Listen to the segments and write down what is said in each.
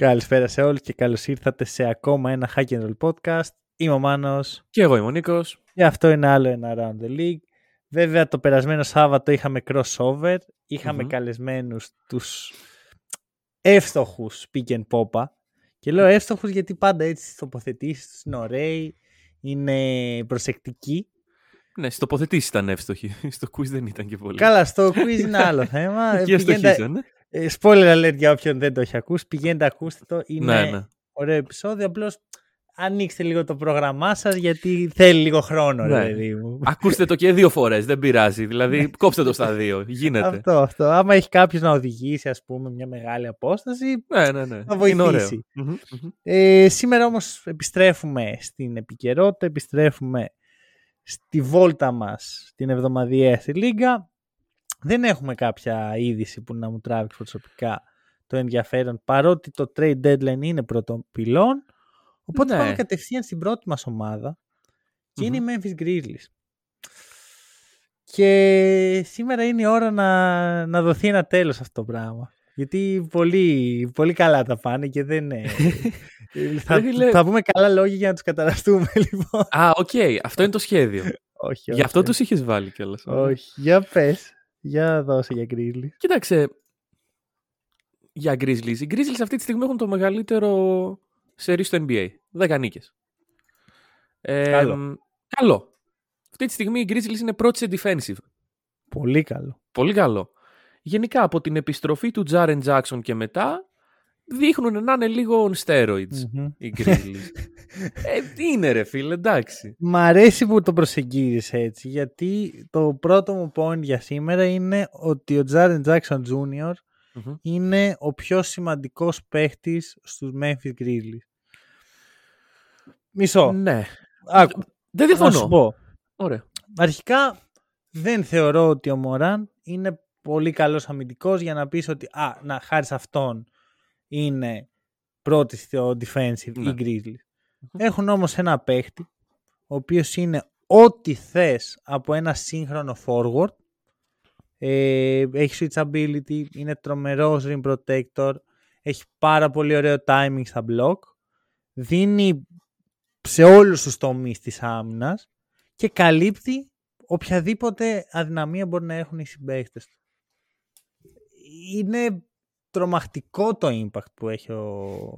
Καλησπέρα σε όλους και καλώς ήρθατε σε ακόμα ένα Hack and Roll podcast. Είμαι ο Μάνος Και εγώ είμαι ο Νίκος. και αυτό είναι άλλο ένα Around the League. Βέβαια το περασμένο Σάββατο είχαμε crossover, ειχαμε Μμμ. καλεσμένους τους εύστοχους pick and popa. Και λέω εύστοχους γιατί πάντα έτσι στις τοποθετήσεις τους είναι ωραίοι, είναι προσεκτικοί. Ναι, στις τοποθετήσεις ήταν εύστοχοι. Στο quiz δεν ήταν και πολύ. Καλά, στο quiz είναι άλλο θέμα. Εκεί Πηγαίνετε- αστοχήσανε. ε, spoiler alert για όποιον δεν το έχει ακούσει. Πηγαίνετε, ακούστε το. Είναι Ναι, ναι. ωραίο επεισόδιο. Απλώς ανοίξτε λίγο το πρόγραμμά σας γιατί θέλει λίγο χρόνο, ρε Ναι. παιδί μου. Ακούστε το και δύο φορές, δεν πειράζει. Δηλαδή, κόψτε το στα δύο. Γίνεται. Αυτό, αυτό. Άμα έχει κάποιος να οδηγήσει, ας πούμε, μια μεγάλη απόσταση. Ναι, ναι, ναι. Θα Είναι ωραίο. βοηθήσει. Μμμ, μμμ. Ε, σήμερα όμως επιστρέφουμε στην επικαιρότητα, επιστρέφουμε στη βόλτα μας την εβδομαδιαία στη Λίγκα. Δεν έχουμε κάποια είδηση που να μου τράβηξει προσωπικά το ενδιαφέρον, παρότι το trade deadline είναι προ των πυλών. Οπότε Ναι. πάμε κατευθείαν στην πρώτη μας ομάδα και είναι οι Memphis Grizzlies. Και σήμερα είναι η ώρα να, να δοθεί ένα τέλος σε αυτό το πράγμα. Γιατί πολύ, πολύ καλά τα πάνε και δεν είναι... θα, Ρε φίλε. θα πούμε καλά λόγια για να τους καταραστούμε λοιπόν. Α, οκ. Αυτό είναι το σχέδιο. όχι, Γι' αυτό όχι. τους είχες βάλει κιόλας. Όχι. Για πες. Για δώσε για Grizzlies. Κοίταξε. Για Grizzlies. Οι Grizzlies αυτή τη στιγμή έχουν το μεγαλύτερο σερί στο NBA. 10 νίκες. Ε, Καλό. μ, καλό. Αυτή τη στιγμή οι Grizzlies είναι πρώτοι σε defensive. Πολύ καλό. Πολύ καλό. Γενικά από την επιστροφή του Jaren Jackson και μετά δείχνουν να είναι λίγο on steroids Μμμ. οι Grizzlies. ε, τι είναι ρε φίλε, εντάξει. Μ' αρέσει που το προσεγγίζεις έτσι, γιατί το πρώτο μου point για σήμερα είναι ότι ο Jaren Jackson Jr. Μμμ. είναι ο πιο σημαντικός παίχτης στους Memphis Grizzlies. Μισό. Ναι. Άκου, Δεν να σου διαφωνώ. πω. Ωραία. Αρχικά δεν θεωρώ ότι ο Μωράν είναι πολύ καλός αμυντικός για να πεις ότι α, να, χάρη σε αυτόν είναι πρώτη στο defensive Ναι. οι Grizzlies. Έχουν όμως ένα παίχτη ο οποίος είναι ό,τι θες από ένα σύγχρονο forward ε, έχει switchability, είναι τρομερός rim protector, έχει πάρα πολύ ωραίο timing στα block, δίνει σε όλους τους τομείς της άμυνας και καλύπτει οποιαδήποτε αδυναμία μπορεί να έχουν οι συμπαίκτες του. Είναι τρομακτικό το impact που έχει ο,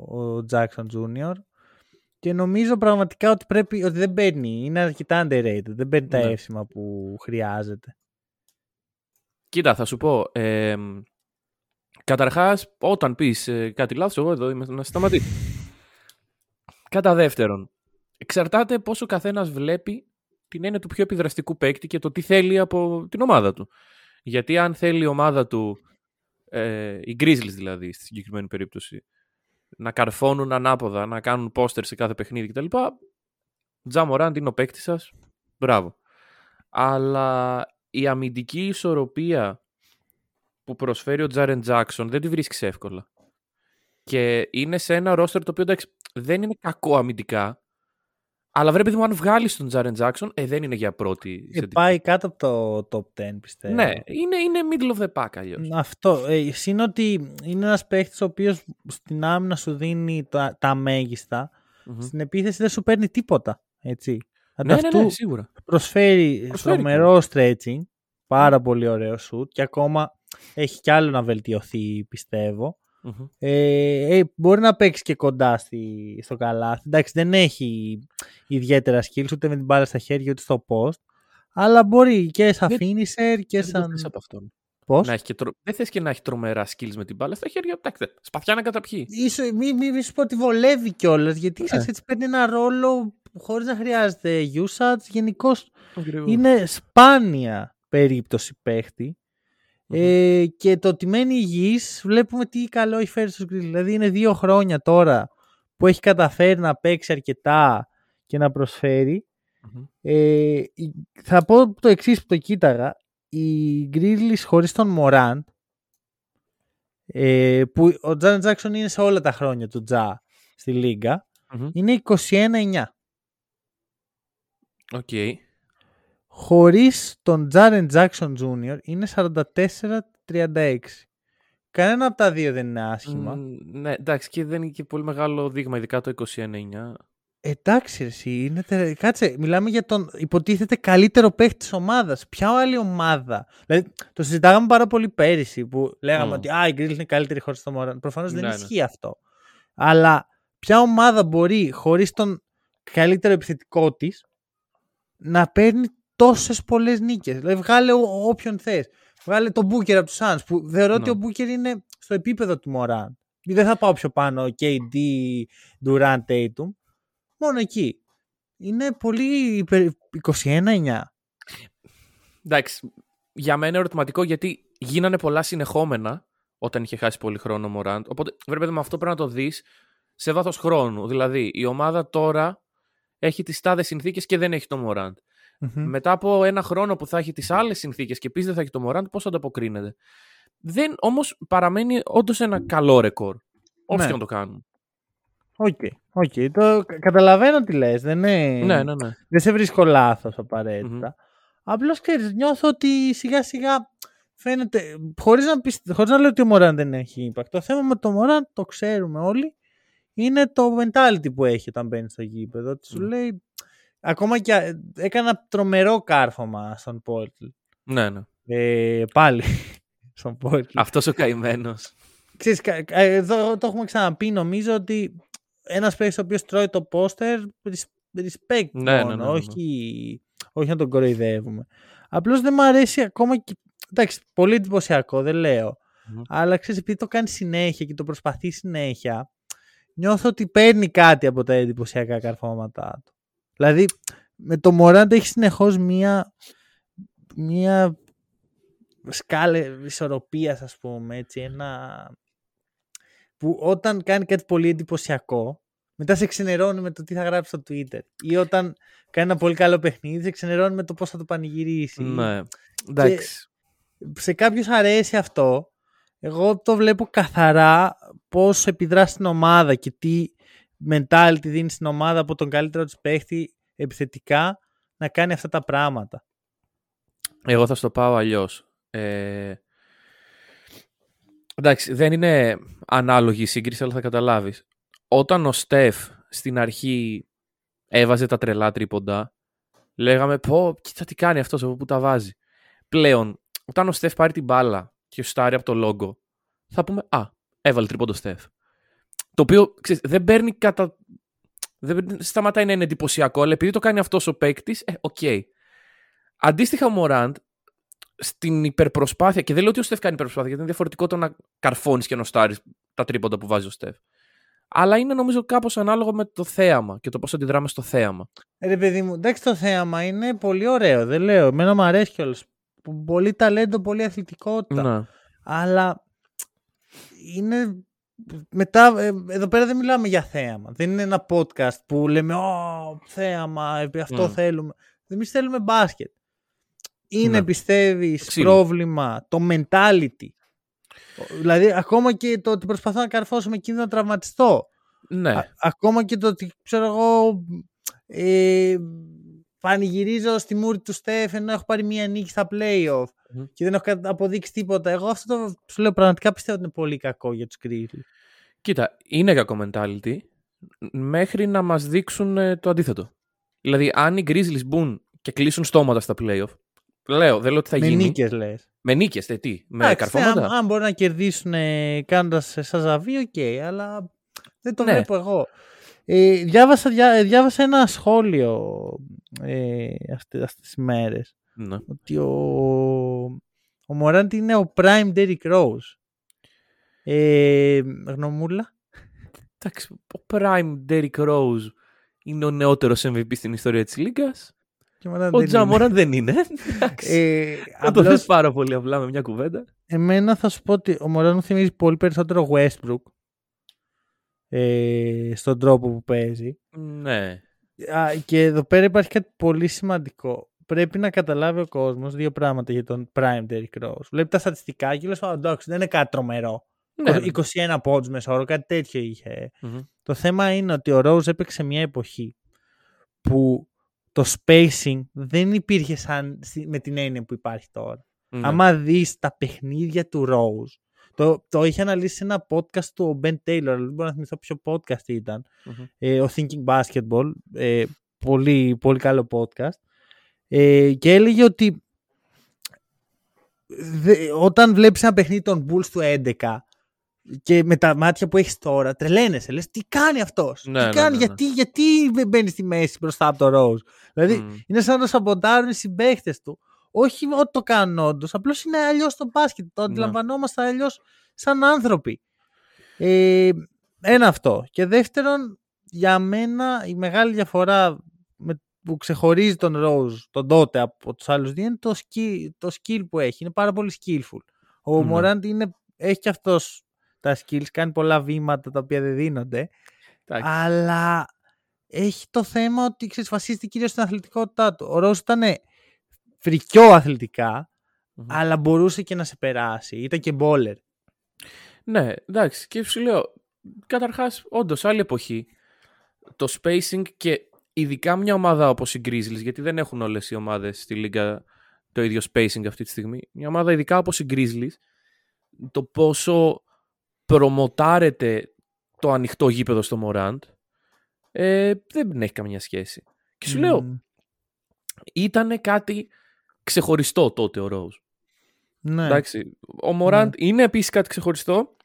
ο Jackson Jr. Και νομίζω πραγματικά ότι πρέπει, ότι δεν παίρνει, είναι αρκετά underrated, δεν παίρνει τα Ναι. εύσημα που χρειάζεται. Κοίτα, θα σου πω. Ε, καταρχάς, όταν πεις ε, κάτι λάθος, εγώ εδώ είμαι να σταματήσω. Κατά δεύτερον, εξαρτάται πόσο καθένας βλέπει την έννοια του πιο επιδραστικού παίκτη και το τι θέλει από την ομάδα του. Γιατί αν θέλει η ομάδα του, ε, οι Grizzlies δηλαδή, στη συγκεκριμένη περίπτωση, να καρφώνουν ανάποδα, να κάνουν πόστερ σε κάθε παιχνίδι κτλ. Τζα Μοράντ είναι ο παίκτης σας. Μπράβο. Αλλά η αμυντική ισορροπία που προσφέρει ο Τζάρεν Τζάξον δεν τη βρίσκεις εύκολα. Και είναι σε ένα ρόστερ το οποίο εντάξει, δεν είναι κακό αμυντικά. Αλλά βρέπει μου αν βγάλεις τον Τζάρεν Τζάξον, ε, δεν είναι για πρώτη. Και σε πάει κάτω από το top 10 πιστεύω. Ναι, είναι, είναι middle of the pack αλλιώς. Αυτό. Ε, είναι ότι είναι ένας παίχτης ο οποίος στην άμυνα σου δίνει τα, τα μεγιστα Στην επίθεση δεν σου παίρνει τίποτα. Έτσι. Ναι, ναι, Ανταυτού ναι, σίγουρα. προσφέρει, Προσφέρει τρομερό stretching. Πάρα πολύ ωραίο shoot και ακόμα έχει κι άλλο να βελτιωθεί πιστεύω. Μμμ. Ε, ε, μπορεί να παίξεις και κοντά στη, στο καλάθι. Εντάξει, δεν έχει ιδιαίτερα skills ούτε με την μπάλα στα χέρια ούτε στο post. Αλλά μπορεί και σαν Δεν- finisher και Δεν το σαν. θες από αυτόν. Πώς; Να έχει και τρο... Δεν θες και να έχει τρομερά skills με την μπάλα στα χέρια. Εντάξει, σπαθιά να καταπιεί. Ίσο, μη, μη, μη σου πω ότι βολεύει κιόλας, γιατί ξέρεις, Ναι. έτσι παίρνει ένα ρόλο χωρίς να χρειάζεται usage. Γενικώς Ακριβώς. είναι σπάνια περίπτωση παίχτη. Ε, και το ότι μένει υγιής βλέπουμε τι καλό έχει φέρει στους Grizzlies. Δηλαδή είναι δύο χρόνια τώρα που έχει καταφέρει να παίξει αρκετά και να προσφέρει. Ε, θα πω το εξής που το κοίταγα. Οι Grizzlies χωρίς τον Morant ε, που ο Jaren Jackson είναι σε όλα τα χρόνια του Ja στη λίγκα είναι 21-9. Okay. Okay. Χωρίς τον Jaren Jackson Jr. είναι 44-36. Κανένα από τα δύο δεν είναι άσχημα. Mm, ναι, εντάξει, και δεν είναι και πολύ μεγάλο δείγμα, ειδικά το 21-9. Εντάξει, εσύ, είναι τε... κάτσε, μιλάμε για τον υποτίθεται καλύτερο παίχτη της ομάδας. Ποια άλλη ομάδα; Δηλαδή, το συζητάγαμε πάρα πολύ πέρυσι που λέγαμε ότι Α, η Γκριλ είναι καλύτερη χωρίς τον Μωράν. Προφανώς δεν ναι, ναι. ισχύει αυτό. Αλλά ποια ομάδα μπορεί χωρίς τον καλύτερο επιθετικό της να παίρνει τόσες πολλές νίκες. Δηλαδή, βγάλε όποιον θες. Βγάλε τον Μπούκερ από τους Suns που θεωρώ ότι ναι. ο Μπούκερ είναι στο επίπεδο του Μωράν. Δεν θα πάω πιο πάνω KD, Durant, Tatum. Μόνο εκεί. Είναι πολύ 21-9. Εντάξει, για μένα είναι ερωτηματικό γιατί γίνανε πολλά συνεχόμενα όταν είχε χάσει πολύ χρόνο ο Μωράντ. Οπότε βέβαια με αυτό πρέπει να το δεις σε βάθος χρόνου. Δηλαδή η ομάδα τώρα έχει τις τάδες συνθήκες και δεν έχει το μοραντ Μετά από ένα χρόνο που θα έχει τις άλλες συνθήκες και επίσης δεν θα έχει το Μωράντ, πώς θα ανταποκρίνεται. Δεν, όμως παραμένει όντως ένα καλό ρεκόρ. Όπως ναι. και να το κάνουν. Okay, okay, okay. το καταλαβαίνω τι λες, δεν είναι... Ναι, ναι, ναι. Δεν σε βρίσκω λάθος απαραίτητα. Mm-hmm. Απλώς ξέρεις, νιώθω ότι σιγά σιγά φαίνεται, χωρίς να, πεις, χωρίς να λέω ότι ο Μωράν δεν έχει impact. Το θέμα με το Μωράν, το ξέρουμε όλοι, είναι το mentality που έχει όταν μπαίνει στο γήπεδο. Ότι σου λέει, ακόμα και έκανα τρομερό κάρφωμα στον Πόρτλ. Ναι, ναι. Ε, πάλι στον Πόρτλ. Αυτός ο καημένος. Ξέρεις, εδώ το έχουμε ξαναπεί, νομίζω ότι ένας παίκτης ο οποίος τρώει το πόστερ, respect ναι, μόνο, ναι, ναι, ναι, όχι, όχι να τον κοροϊδεύουμε. Απλώς δεν μου αρέσει ακόμα και, εντάξει, πολύ εντυπωσιακό, δεν λέω. Mm-hmm. Αλλά ξέρεις, επειδή το κάνει συνέχεια και το προσπαθεί συνέχεια, νιώθω ότι παίρνει κάτι από τα εντυπωσιακά καρφώματά του. Δηλαδή, με το Μωράντ έχει συνεχώς μία, μία σκάλε ισορροπίας, ας πούμε, έτσι, ένα που όταν κάνει κάτι πολύ εντυπωσιακό, μετά σε ξενερώνει με το τι θα γράψει στο Twitter. Ή όταν κάνει ένα πολύ καλό παιχνίδι, σε ξενερώνει με το πώς θα το πανηγυρίσει. Ναι. Εντάξει. σε κάποιους αρέσει αυτό. Εγώ το βλέπω καθαρά πώς επιδρά στην ομάδα και τι mentality δίνει στην ομάδα από τον καλύτερο της παίχτη επιθετικά να κάνει αυτά τα πράγματα. Εγώ θα στο πάω αλλιώς. Ε, Εντάξει, δεν είναι ανάλογη η σύγκριση, αλλά θα καταλάβεις. Όταν ο Στεφ στην αρχή έβαζε τα τρελά τρίποντα, λέγαμε πω, κοίτα τι κάνει αυτός από πού τα βάζει. Πλέον, όταν ο Στεφ πάρει την μπάλα και σουτάρει από το λόγκο, θα πούμε Α, έβαλε τρίποντο Στεφ. Το οποίο ξέρεις, δεν παίρνει κατά. Δεν σταματάει να είναι εντυπωσιακό, αλλά επειδή το κάνει αυτός ο παίκτης, ε, okay. Okay. Αντίστοιχα, ο Μωράντ στην υπερπροσπάθεια. Και δεν λέω ότι ο Στεφ κάνει υπερπροσπάθεια, γιατί είναι διαφορετικό το να καρφώνεις και να σουτάρει τα τρίποντα που βάζει ο Στεφ. Αλλά είναι νομίζω κάπως ανάλογο με το θέαμα και το πώς αντιδράμε στο θέαμα. Ε, ρε παιδί μου, εντάξει το θέαμα είναι πολύ ωραίο, δεν λέω. Εμένα μου αρέσει κιόλας. Πολύ ταλέντο, πολύ αθλητικότητα. Ναι. Αλλά είναι μετά, ε, εδώ πέρα δεν μιλάμε για θέαμα. Δεν είναι ένα podcast που λέμε Ω, θέαμα, αυτό mm. θέλουμε. Εμείς θέλουμε μπάσκετ είναι ναι. πιστεύεις πρόβλημα το mentality; Δηλαδή ακόμα και το ότι προσπαθώ να καρφώσω με κίνδυνο να τραυματιστώ. Ναι. ακόμα και το ότι ξέρω εγώ ε, πανηγυρίζω στη μούρη του Στέφ ενώ έχω πάρει μία νίκη στα playoffs και δεν έχω αποδείξει τίποτα. Εγώ αυτό το σου λέω πραγματικά πιστεύω ότι είναι πολύ κακό για τους Grizzlies. Κοίτα, είναι κακό mentality μέχρι να μας δείξουν ε, το αντίθετο. Δηλαδή αν οι Grizzlies μπουν και κλείσουν στόματα στα playoff Λέω, δεν λέω ότι θα με γίνει. Με νίκες λες. Με νίκες, τι, με καρφώματα. Αν, αν μπορεί να κερδίσουν ε, κάνοντας σαματά, οκ, okay, αλλά δεν το ναι. βλέπω εγώ. Ε, διάβασα, διά, ε, διάβασα ένα σχόλιο ε, αυτές, αυτές τις μέρες ναι. ότι ο, ο Μωράντι είναι ο prime Derrick Rose. Ε, γνωμούλα. Εντάξει, ο prime Derrick Rose είναι ο νεότερος MVP στην ιστορία της Λίγκας. Ο Τζαμόραν δεν είναι. ε, θα το θες πάρα πολύ απλά με μια κουβέντα. Εμένα θα σου πω ότι ο Μωράν μου θυμίζει πολύ περισσότερο Westbrook. Ε, στον τρόπο που παίζει. Ναι. Α, και εδώ πέρα υπάρχει κάτι πολύ σημαντικό. Πρέπει να καταλάβει ο κόσμος δύο πράγματα για τον Prime Derrick Rose. Βλέπει τα στατιστικά και λέει: Εντάξει, δεν είναι κάτι τρομερό. Ναι, ναι. 21 πόντους μέσα όρο, κάτι τέτοιο είχε. Μμμ. Το θέμα είναι ότι ο Rose έπαιξε μια εποχή που το spacing δεν υπήρχε σαν, στη- με την έννοια που υπάρχει τώρα. Ναι. Άμα δεις τα παιχνίδια του Rose, το, το είχε αναλύσει σε ένα podcast του ο Ben Taylor, αλλά δεν μπορώ να θυμηθώ ποιο podcast ήταν. Μμμ. Ε, ο Thinking Basketball, ε, πολύ, πολύ καλό podcast. Ε, και έλεγε ότι δε- όταν βλέπεις ένα παιχνίδι των Bulls του 11 και με τα μάτια που έχεις τώρα, τρελαίνεσαι. Λες, τι κάνει αυτός, Ναι, τι ναι, κάνει, ναι, ναι. γιατί, γιατί μπαίνει στη μέση μπροστά από το Rose; Δηλαδή, Μμ. είναι σαν να το σαμποντάρουν οι συμπαίχτες του. Όχι ότι το κάνουν όντως, απλώς είναι αλλιώς το μπάσκετ. Το Ναι. αντιλαμβανόμαστε αλλιώς σαν άνθρωποι. Ε, ένα αυτό. Και δεύτερον, για μένα η μεγάλη διαφορά με, που ξεχωρίζει τον Rose τον τότε από τους άλλους δύο είναι το skill, το skill που έχει. Είναι πάρα πολύ skillful. Ο Ναι. Morant είναι, έχει και αυτός τα skills, κάνει πολλά βήματα τα οποία δεν δίνονται. Εντάξει. Αλλά έχει το θέμα ότι ξέρεις, βασίζεται κυρίως στην αθλητικότητά του. Ο Ρος ήταν φρικιό αθλητικά, Μμμ. αλλά μπορούσε και να σε περάσει. Ήταν και μπόλερ. Ναι, εντάξει. Και σου λέω, καταρχάς, όντως άλλη εποχή. Το spacing και ειδικά μια ομάδα όπως οι Grizzlies, γιατί δεν έχουν όλες οι ομάδες στη λίγα το ίδιο spacing αυτή τη στιγμή. Μια ομάδα ειδικά όπως οι Grizzlies, το πόσο προμοτάρεται το ανοιχτό γήπεδο στο Morant, ε, δεν έχει καμία σχέση. Και σου λέω, Μμ. ήταν κάτι ξεχωριστό τότε ο Rose. Ναι. Εντάξει, ο Morant είναι επίσης κάτι ξεχωριστό,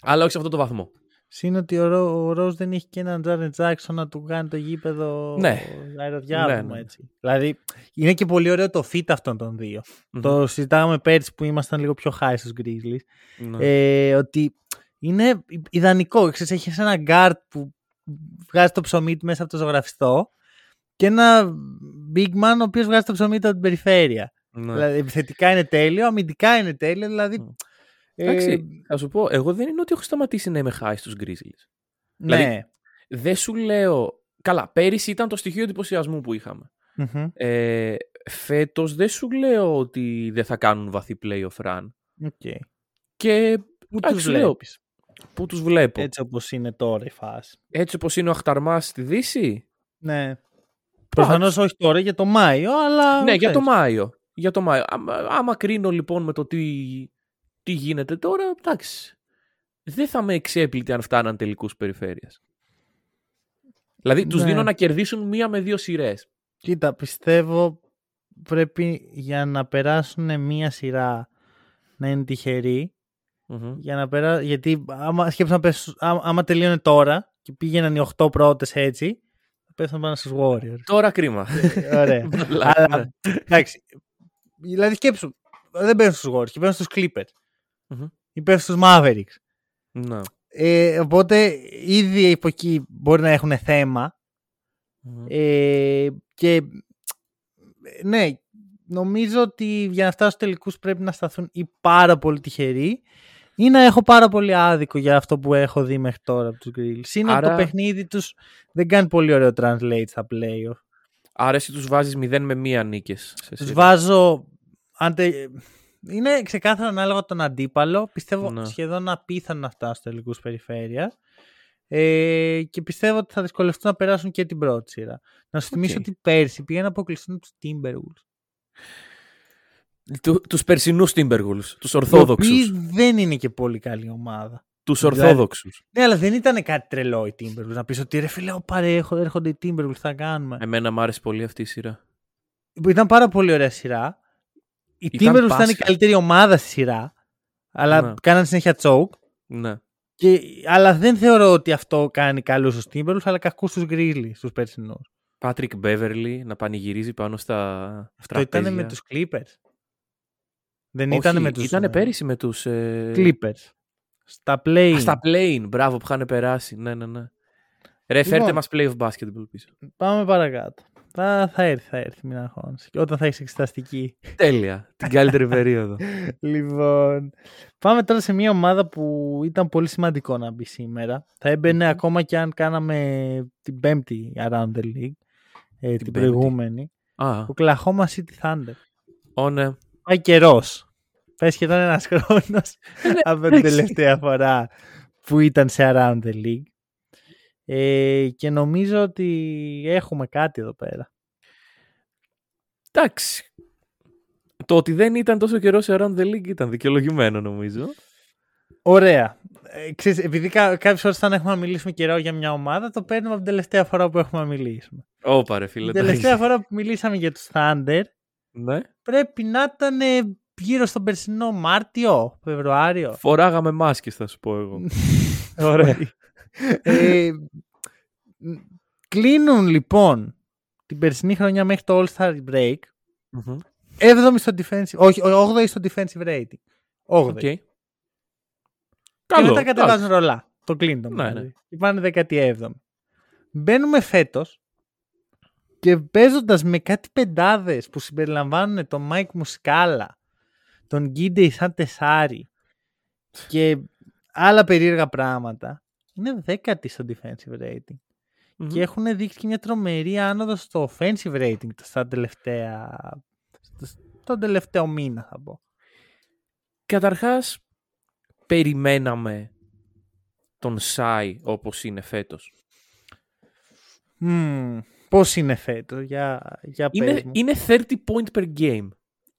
αλλά όχι σε αυτό το βαθμό. Συν ότι ο, Ρο, ο Ρος δεν έχει και έναν Τζάρεν Τζάξον να του κάνει το γήπεδο Ναι. αεροδιάβημα Ναι, ναι. έτσι. Δηλαδή είναι και πολύ ωραίο το fit αυτών των δύο. Μμμ. Το συζητάγαμε πέρσι που ήμασταν λίγο πιο high στους Grizzlies. Ναι. Ε, ότι είναι ιδανικό. Ξέρεις, έχεις ένα guard που βγάζει το ψωμί του μέσα από το ζωγραφιστό και ένα big man ο οποίος βγάζει το ψωμί του από την περιφέρεια. Ναι. Δηλαδή επιθετικά είναι τέλειο, αμυντικά είναι τέλειο, δηλαδή... Μμ. ε, Εντάξει, θα σου πω, εγώ δεν είναι ότι έχω σταματήσει να είμαι high στους Grizzlies. ναι. δηλαδή- Δεν σου λέω... Καλά, πέρυσι ήταν το στοιχείο εντυπωσιασμού που είχαμε. Μμμ. Ε, φέτος δεν σου λέω ότι δεν θα κάνουν βαθύ playoff run. Οκ. Και Πού εντάξει, τους σου λέω, βλέπεις, πού τους βλέπω. Έτσι, έτσι όπως είναι τώρα η φάση. όπως είναι ο Αχταρμάς στη Δύση. Ναι. Προφανώς όχι τώρα, για το Μάιο, αλλά... ναι, για το ξέρεις. Μάιο. Για το Μάιο. Άμα, άμα κρίνω λοιπόν με το τι, τι γίνεται τώρα, εντάξει. Δεν θα με εξέπλητε αν φτάναν τελικούς περιφέρειας. Δηλαδή, τους Ναι. δίνω να κερδίσουν μία με δύο σειρές. Κοίτα, πιστεύω πρέπει για να περάσουν μία σειρά να είναι τυχεροί. Για να περά... Γιατί άμα, σκέψου να πες, άμα, άμα τελείωνε τώρα και πήγαιναν οι 8 πρώτες έτσι, θα πέσουν πάνω στους Warriors. Τώρα κρίμα. Ωραία. Αλλά, Αλλά, ναι. εντάξει. Δηλαδή σκέψου, δεν πέφτουν στους Warriors και πέφτουν στους Clippers. Μμμ. Ή πέφτουν στους Mavericks. Ναι. Ε, οπότε ήδη από εκεί μπορεί να έχουν θέμα. Μμμ. Ε, και ναι, νομίζω ότι για να φτάσουν στους τελικούς πρέπει να σταθούν ή πάρα πολύ τυχεροί ή να έχω πάρα πολύ άδικο για αυτό που έχω δει μέχρι τώρα από τους Grills. Είναι ότι Άρα- το παιχνίδι τους δεν κάνει πολύ ωραίο translate στα playoff. Άρα εσύ τους βάζεις 0 με 1 νίκες. σε Τους σειρά. βάζω... Αν τε- Είναι ξεκάθαρα ανάλογα τον αντίπαλο. Πιστεύω Ναι. σχεδόν απίθανο να φτάσουν στους τελικούς περιφέρειας. Ε, και πιστεύω ότι θα δυσκολευτούν να περάσουν και την πρώτη σειρά. Να σου θυμίσω Οκ. ότι πέρσι πήγαν να αποκλειστούν τους Timberwolves. Του, τους περσινούς Timberwolves. Τους Οι ορθόδοξους. οποίοι δεν είναι και πολύ καλή ομάδα. Τους Δηλαδή- ορθόδοξους. Ναι, αλλά δεν ήταν κάτι τρελό οι Timberwolves. Να πεις ότι ρε φίλε, ω, πάρε, έχω- έρχονται οι Timberwolves, θα κάνουμε. Εμένα μου άρεσε πολύ αυτή η σειρά. Ήταν πάρα πολύ ωραία σειρά. Οι Ήταν Timberwolves ήταν η πάσχα. καλύτερη ομάδα στη σειρά. Αλλά Ναι. κάναν συνέχεια choke. Ναι. Και, αλλά δεν θεωρώ ότι αυτό κάνει καλούς στους Timberwolves, αλλά κακούς στους Grizzlies, στους περσινούς. Patrick Beverly να πανηγυρίζει πάνω στα Αυτό ήταν τραπέζια. με τους Clippers. Δεν Όχι, ήταν με τους Ήτανε ε, πέρυσι με τους... Ε... Clippers. Στα play. Α, στα play, μπράβο που είχαν περάσει. Ναι, ναι, ναι. Ρε, Λοιπόν. φέρτε μας play of basketball πίσω. Πάμε παρακάτω. Θα, θα έρθει, θα έρθει, μην αγχώνεσαι. Και όταν θα έχεις εξεταστική. Τέλεια. Την καλύτερη περίοδο. λοιπόν, πάμε τώρα σε μια ομάδα που ήταν πολύ σημαντικό να μπει σήμερα. Θα έμπαινε ακόμα και αν κάναμε την πέμπτη Around the League, ε, την, πέμπτη. προηγούμενη. Α, Ο Oklahoma City Thunder. ω, ναι. Πάει καιρός. Πες σχεδόν ένας χρόνος από την τελευταία φορά που ήταν σε Around the League. Ε, και νομίζω ότι έχουμε κάτι εδώ πέρα. Εντάξει. Το ότι δεν ήταν τόσο καιρός σε Around the League ήταν δικαιολογημένο νομίζω. Ωραία. Ε, ξέρεις, επειδή κα, κάποιες φορές όταν έχουμε να μιλήσουμε καιρό για μια ομάδα, το παίρνουμε από την τελευταία φορά που έχουμε να μιλήσουμε. Ωπα ρε φίλε. Την τα τελευταία έχεις. φορά που μιλήσαμε για τους Thunder, Ναι. πρέπει να ήταν ε, γύρω στον περσινό Μάρτιο, Φεβρουάριο. Φοράγαμε μάσκες θα σου πω εγώ. Ωραία. ε, μ, κλείνουν λοιπόν την περσινή χρονιά μέχρι το All-Star Break. Μμμ. 7η στο defensive, όχι, 8η στο defensive rating. 8η. Οκ. Και Καλό. μετά κατεβάζουν εντάξει. ρολά. Το κλείνουν. Ναι, δηλαδή. ναι. Και πάνε 17η. Μπαίνουμε φέτος και παίζοντας με κάτι πεντάδες που συμπεριλαμβάνουν τον Μάικ Μουσκάλα, τον Γκίντεϊ σαν τεσσάρι και άλλα περίεργα πράγματα. Είναι δέκατη στο defensive rating. Μμμ. Και έχουν δείξει και μια τρομερή άνοδο στο offensive rating στα τελευταία. Τον τελευταίο μήνα θα πω. Καταρχάς, περιμέναμε τον Σάι όπως είναι φέτος. Μμμ, πώς είναι φέτος, για, για πες Είναι, μου. είναι 30 point per game.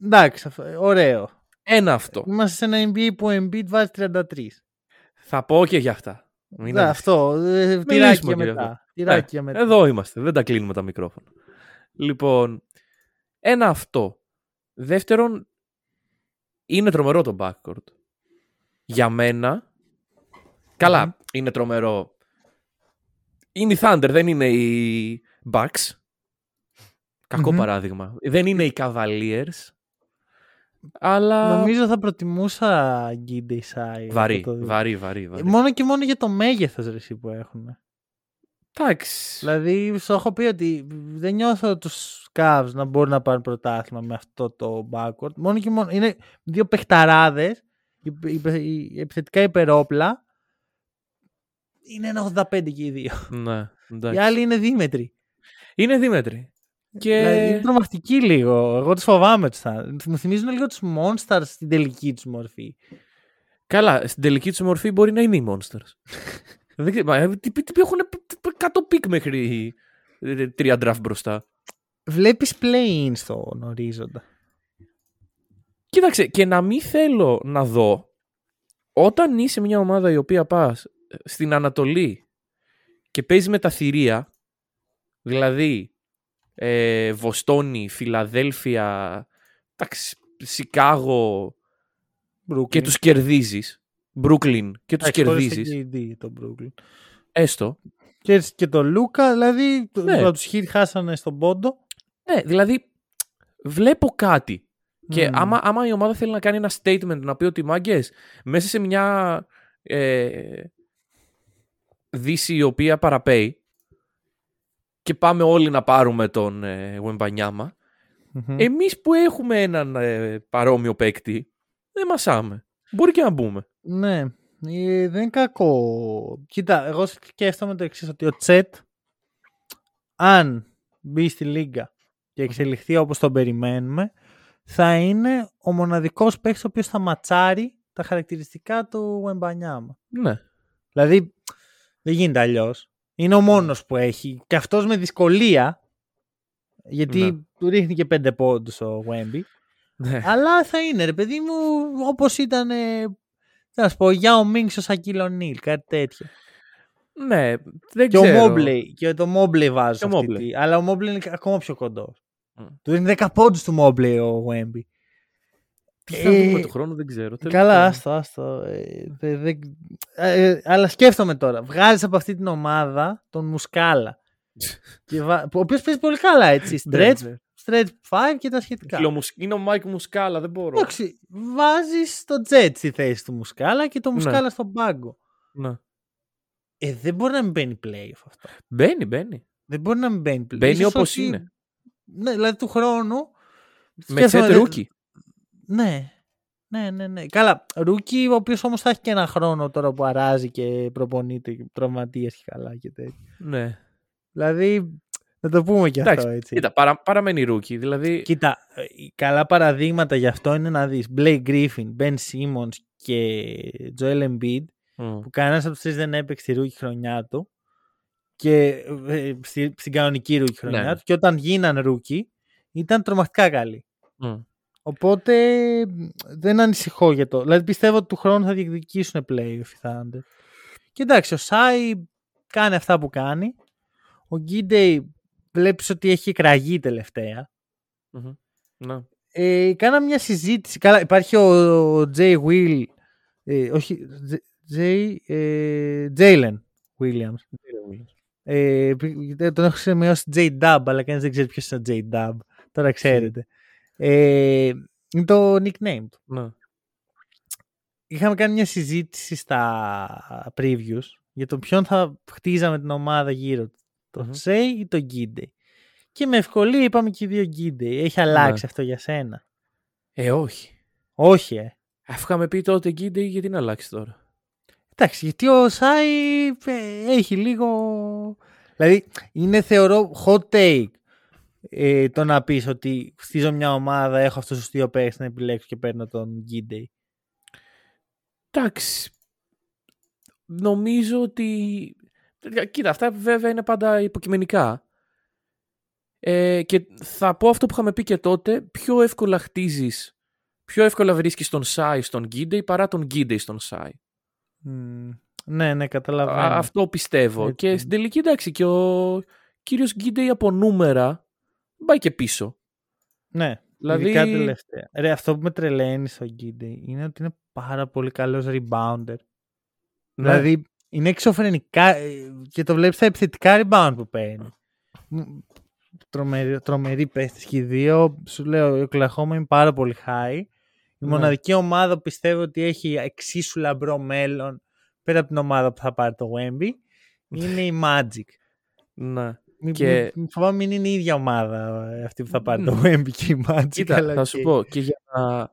Εντάξει, αυτό- ωραίο. Ένα αυτό. Είμαστε σε ένα NBA που ο Embiid βάζει 33. Θα πω και για αυτά. Μην Ναι, ανησυχείς. αυτό, ε, Μιλήσουμε τυράκι και για για μετά. αυτό. Τυράκι Ε, για μετά. Εδώ είμαστε. Δεν τα κλείνουμε τα μικρόφωνα. Λοιπόν, ένα αυτό. Δεύτερον, είναι τρομερό το backcourt. Για μένα, καλά, είναι τρομερό. Είναι η Thunder, δεν είναι οι Bucks. κακο Μμμ. παράδειγμα. Δεν είναι οι Cavaliers. Αλλά Νομίζω θα προτιμούσα Γκίντε Ισάι. βαρύ, βαρύ, βαρύ, βαρύ. Μόνο και μόνο για το μέγεθος ρε, εσύ που έχουν. Εντάξει. Δηλαδή, σου έχω πει ότι δεν νιώθω τους Cavs να μπορούν να πάρουν πρωτάθλημα με αυτό το backward. Μόνο και μόνο. Είναι δύο παιχταράδες, υπε- υπε- οι- επιθετικά υπερόπλα. Είναι ένα 85 και οι δύο. Ναι, εντάξει. Οι άλλοι είναι δίμετροι. Είναι δίμετροι. Και... Δηλαδή, είναι τρομακτικοί λίγο. Εγώ του φοβάμαι τους θα. Μου θυμίζουν λίγο τους Monsters στην τελική τους μορφή. Καλά, στην τελική τους μορφή μπορεί να είναι οι Monsters. Δεν ξέρω, μα, ε, τι, τι, τι έχουν 100 picks μέχρι ε, τρία draft μπροστά. Βλέπεις play-in στον ορίζοντα. Κοίταξε, και να μην θέλω να δω, όταν είσαι μια ομάδα η οποία πας ε, στην Ανατολή και παίζεις με τα θηρία, δηλαδή ε, Βοστόνη, Φιλαδέλφια, εντάξει, Σικάγο και τους κερδίζεις, Brooklyn και τους κερδίζεις, KD το Brooklyn. έστω, Και, και το Λούκα, δηλαδή, Ναι. ναι. τους Χιτ χάσανε στον πόντο. Ναι, δηλαδή βλέπω κάτι. Και Μμμ. άμα, άμα η ομάδα θέλει να κάνει ένα statement να πει ότι μάγκες, μέσα σε μια ε, δύση η οποία παραπέει και πάμε όλοι να πάρουμε τον ε, Wembanyama, Μμμ. εμείς που έχουμε έναν ε, παρόμοιο παίκτη, δεν μασάμε. Μπορεί και να μπούμε. Ναι, ε, δεν είναι κακό. Κοίτα, εγώ σκέφτομαι το εξής ότι ο Τσέτ, αν μπει στη Λίγκα και εξελιχθεί όπως τον περιμένουμε, θα είναι ο μοναδικός παίκτης ο οποίος θα ματσάρει τα χαρακτηριστικά του Wembanyama. Ναι. Δηλαδή, δεν γίνεται αλλιώς. Είναι ο μόνος που έχει. Και αυτός με δυσκολία, γιατί Ναι. του ρίχνει και πέντε πόντους ο Wemby. ναι. Αλλά θα είναι, ρε παιδί μου, όπως ήταν, ε, τι να σου πω, ο Γιάο Μίνξ ο Σακύλο Νίλ, κάτι τέτοιο. ναι, δεν Και ξέρω. ο Μόμπλεϊ, και το Μόμπλεϊ βάζω Και ο σε αυτή Mobley. τη- Αλλά ο Μόμπλεϊ είναι ακόμα πιο κοντός. Μμ. Του δίνει 10 πόντους του Μόμπλεϊ ο Wemby. Τι θα Ε, δούμε του χρόνου, δεν ξέρω. Τέλος Καλά, πάντων. άστο, άστο. Ε, δε- δε- ε, ε, αλλά σκέφτομαι τώρα. Βγάζεις από αυτή την ομάδα τον Μουσκάλα. και βα... Ο οποίος παίζει πολύ καλά έτσι. Ναι, Stretch, ναι. stretch 5 και τα σχετικά. Φιλομουσ- Είναι ο Μάικ Μουσκάλα, δεν μπορώ. Εντάξει, βάζεις τον Chet στη θέση του Μουσκάλα και το Ναι. Μουσκάλα στον πάγκο. Ναι. Ε, δεν μπορεί να μην μπαίνει playoff αυτό. Μπαίνει, μπαίνει. Δεν μπορεί να μην μπαίνει playoff. Μπαίνει Ίσως όπως όχι- είναι. Ναι, δηλαδή του χρόνου. Με σκέφτομαι, Chet δε- rookie. Ναι. Ναι, ναι, ναι. Καλά. Rookie, ο οποίος όμως θα έχει και ένα χρόνο τώρα που αράζει και προπονείται και τραυματίες και καλά και τέτοια. Ναι. Δηλαδή, να το πούμε και αυτό Εντάξει, έτσι. κοίτα, παρα, παραμένει rookie. Δηλαδή, Κοίτα, ε, καλά παραδείγματα γι' αυτό είναι να δεις Blake Griffin, Ben Simmons και Joel Embiid μ, που κανένας από τους τρεις δεν έπαιξε τη rookie χρονιά του και ε, στη- στην κανονική rookie χρονιά Ναι. του και όταν γίναν rookie ήταν τρομακτικά καλοί. μ. Οπότε μ, δεν ανησυχώ για το. Δηλαδή πιστεύω ότι του χρόνου θα διεκδικήσουν playoff οι Thunder. Και εντάξει, ο Σάι κάνει αυτά που κάνει. Ο Γκίντεϊ βλέπεις ότι έχει εκραγεί τελευταία. Μμμ. Ναι. Ε, κάνα μια συζήτηση. Καλά, υπάρχει ο, ο Jay Will. Ε, όχι, Jay, ε, Jalen Williams. Ε, π- τον έχω σημειώσει J Dub, αλλά κανείς δεν ξέρει ποιος είναι ο J Dub. Τώρα ξέρετε. Ε, είναι το nickname του. Ναι. Είχαμε κάνει μια συζήτηση στα previews για το ποιον θα χτίζαμε την ομάδα γύρω του. Το Μμμ. Say ή το Gidey. Και με ευκολία είπαμε και οι δύο Gidey. Έχει αλλάξει αυτό για σένα; Ε, όχι. Όχι, ε. Αφού είχαμε πει τότε Γκίντε, γιατί να αλλάξει τώρα; Εντάξει, γιατί ο Σάι ε, έχει λίγο... Δηλαδή, είναι θεωρώ hot take ε, το να πεις ότι χτίζω μια ομάδα, έχω αυτούς τους δύο παίκτες να επιλέξω και παίρνω τον Gidey. Εντάξει. Νομίζω ότι. Κοίτα, αυτά βέβαια είναι πάντα υποκειμενικά. Ε, και θα πω αυτό που είχαμε πει και τότε. Πιο εύκολα χτίζεις, πιο εύκολα βρίσκεις τον Σάι στον Γκίντε παρά τον Γκίντε στον Σάι. Μμ, ναι, ναι, καταλαβαίνω. Α- Αυτό πιστεύω. Έτσι Και είναι. στην τελική εντάξει και ο κύριος Γκίντε από νούμερα πάει και πίσω. Ναι, Δηλαδή- ειδικά τελευταία. Ρε, αυτό που με τρελαίνει στο Gidey είναι ότι είναι πάρα πολύ καλός rebounder. Ναι. Δηλαδή, είναι εξωφρενικά ε, και το βλέπεις στα επιθετικά rebound που παίρνει. Μ, Τρομεροί, τρομεροί παίχτες και οι δύο. Σου λέω, η Oklahoma είναι πάρα πολύ high. Η Ναι. μοναδική ομάδα που πιστεύω ότι έχει εξίσου λαμπρό μέλλον πέρα από την ομάδα που θα πάρει το Wemby είναι οι Magic. Ναι. Μην, Και- μην- φοβάμαι μην είναι η ίδια ομάδα ε, αυτή που θα πάρει το Ναι. Wemby και οι Magic. Κοίτα, αλλά θα σου οκ. πω και για να,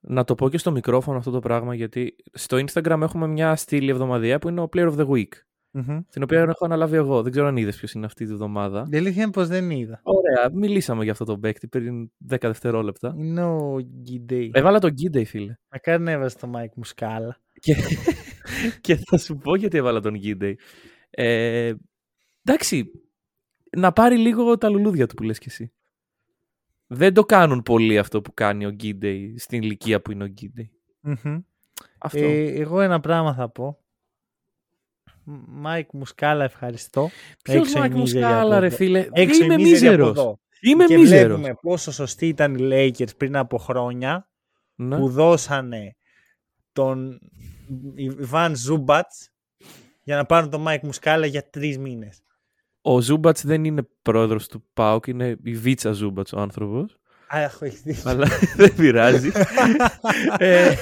να το πω και στο μικρόφωνο αυτό το πράγμα γιατί στο Instagram έχουμε μια στήλη εβδομαδιαία που είναι ο Player of the Week Μμμ. την οποία έχω αναλάβει εγώ. Δεν ξέρω αν είδες ποιος είναι αυτή τη εβδομάδα. Η αλήθεια είναι πως δεν είδα. Ωραία, μιλήσαμε για αυτό το παίκτη πριν 10 δευτερόλεπτα. Είναι ο Γκιντέι. Έβαλα τον Γκίντε, φίλε. Μακάρι να έβαζε το Mike μου σκάλα. Και, και θα σου πω γιατί έβαλα τον Γκίντε. Ε, εντάξει, να πάρει λίγο τα λουλούδια του που λες και εσύ. Δεν το κάνουν πολύ αυτό που κάνει ο Γκίντεϊ στην ηλικία που είναι ο Γκίντεϊ. Μμμ. Αυτό. Ε, εγώ ένα πράγμα θα πω. Μάικ Μουσκάλα, ευχαριστώ. Ποιος έξω η Μάικ μίζερη Μουσκάλα, από ρε εδώ. φίλε; Έξω Είμαι η μίζερη από μίζερος. εδώ. Είμαι και μίζερος. βλέπουμε πόσο σωστοί ήταν οι Lakers πριν από χρόνια Ναι. που δώσανε τον Ιβάν Ζούμπατς για να πάρουν τον Μάικ Μουσκάλα για τρεις μήνες. Ο Ζούμπατς δεν είναι πρόεδρος του ΠΑΟΚ, είναι η Βίτσα Ζούμπατς ο άνθρωπος. Α, έχω έχει δίκιο. αλλά δεν πειράζει. ε,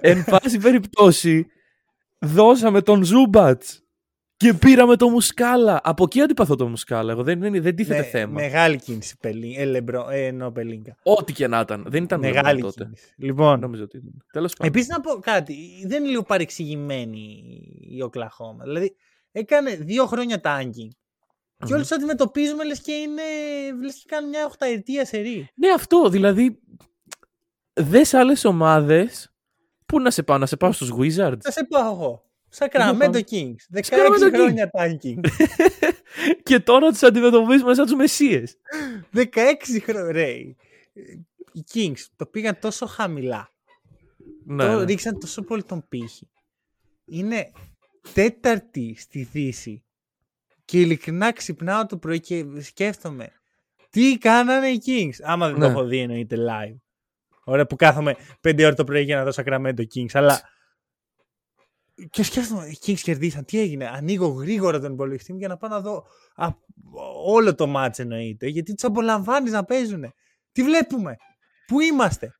εν πάση περιπτώσει, δώσαμε τον Ζούμπατς και πήραμε τον Μουσκάλα. Από εκεί αντιπαθώ τον Μουσκάλα. Εγώ δεν, δεν, δεν τίθεται Με- θέμα. Μεγάλη κίνηση. Πελί, ε, λεμπρό, ε, εννοώ Πελίνκα. Ό,τι και να ήταν. Δεν ήταν Μεγάλη μεγάλη τότε. κίνηση. Λοιπόν, Νομίζω ότι ήταν. Τέλος πάντων. Επίσης να πω κάτι. Δεν είναι λίγο παρεξηγημένη η Οκλαχώμα. Δηλαδή έκανε δύο χρόνια tanking. Και Μμμ. όλοι του αντιμετωπίζουμε λες και είναι. λες και κάνουν μια οχταετία σερή. Ναι, αυτό. Δηλαδή, δες άλλες ομάδες. Πού να σε πάω, να σε πάω στους Wizards. Θα σε πάω εγώ. Sacramento πάμε. Kings. 16 Sacramento Kings. χρόνια tanking. και τώρα τους αντιμετωπίζουμε σαν τους Μεσσίες. 16 χρόνια. Ρε. Οι Kings το πήγαν τόσο χαμηλά. ναι, το ναι. ρίξαν τόσο πολύ τον πύχη. Είναι τέταρτη στη Δύση. Και ειλικρινά ξυπνάω το πρωί και σκέφτομαι τι κάνανε οι Kings; Άμα δεν το Ναι. έχω δει εννοείται live. Ωραία που κάθομαι πέντε ώρα το πρωί για να δω Sacramento Kings. Αλλά και σκέφτομαι, οι Kings κερδίσαν. Τι έγινε; Ανοίγω γρήγορα τον υπολογιστή μου για να πάω να δω α, όλο το μάτς εννοείται. Γιατί τους απολαμβάνεις να παίζουν. Τι βλέπουμε; Πού είμαστε;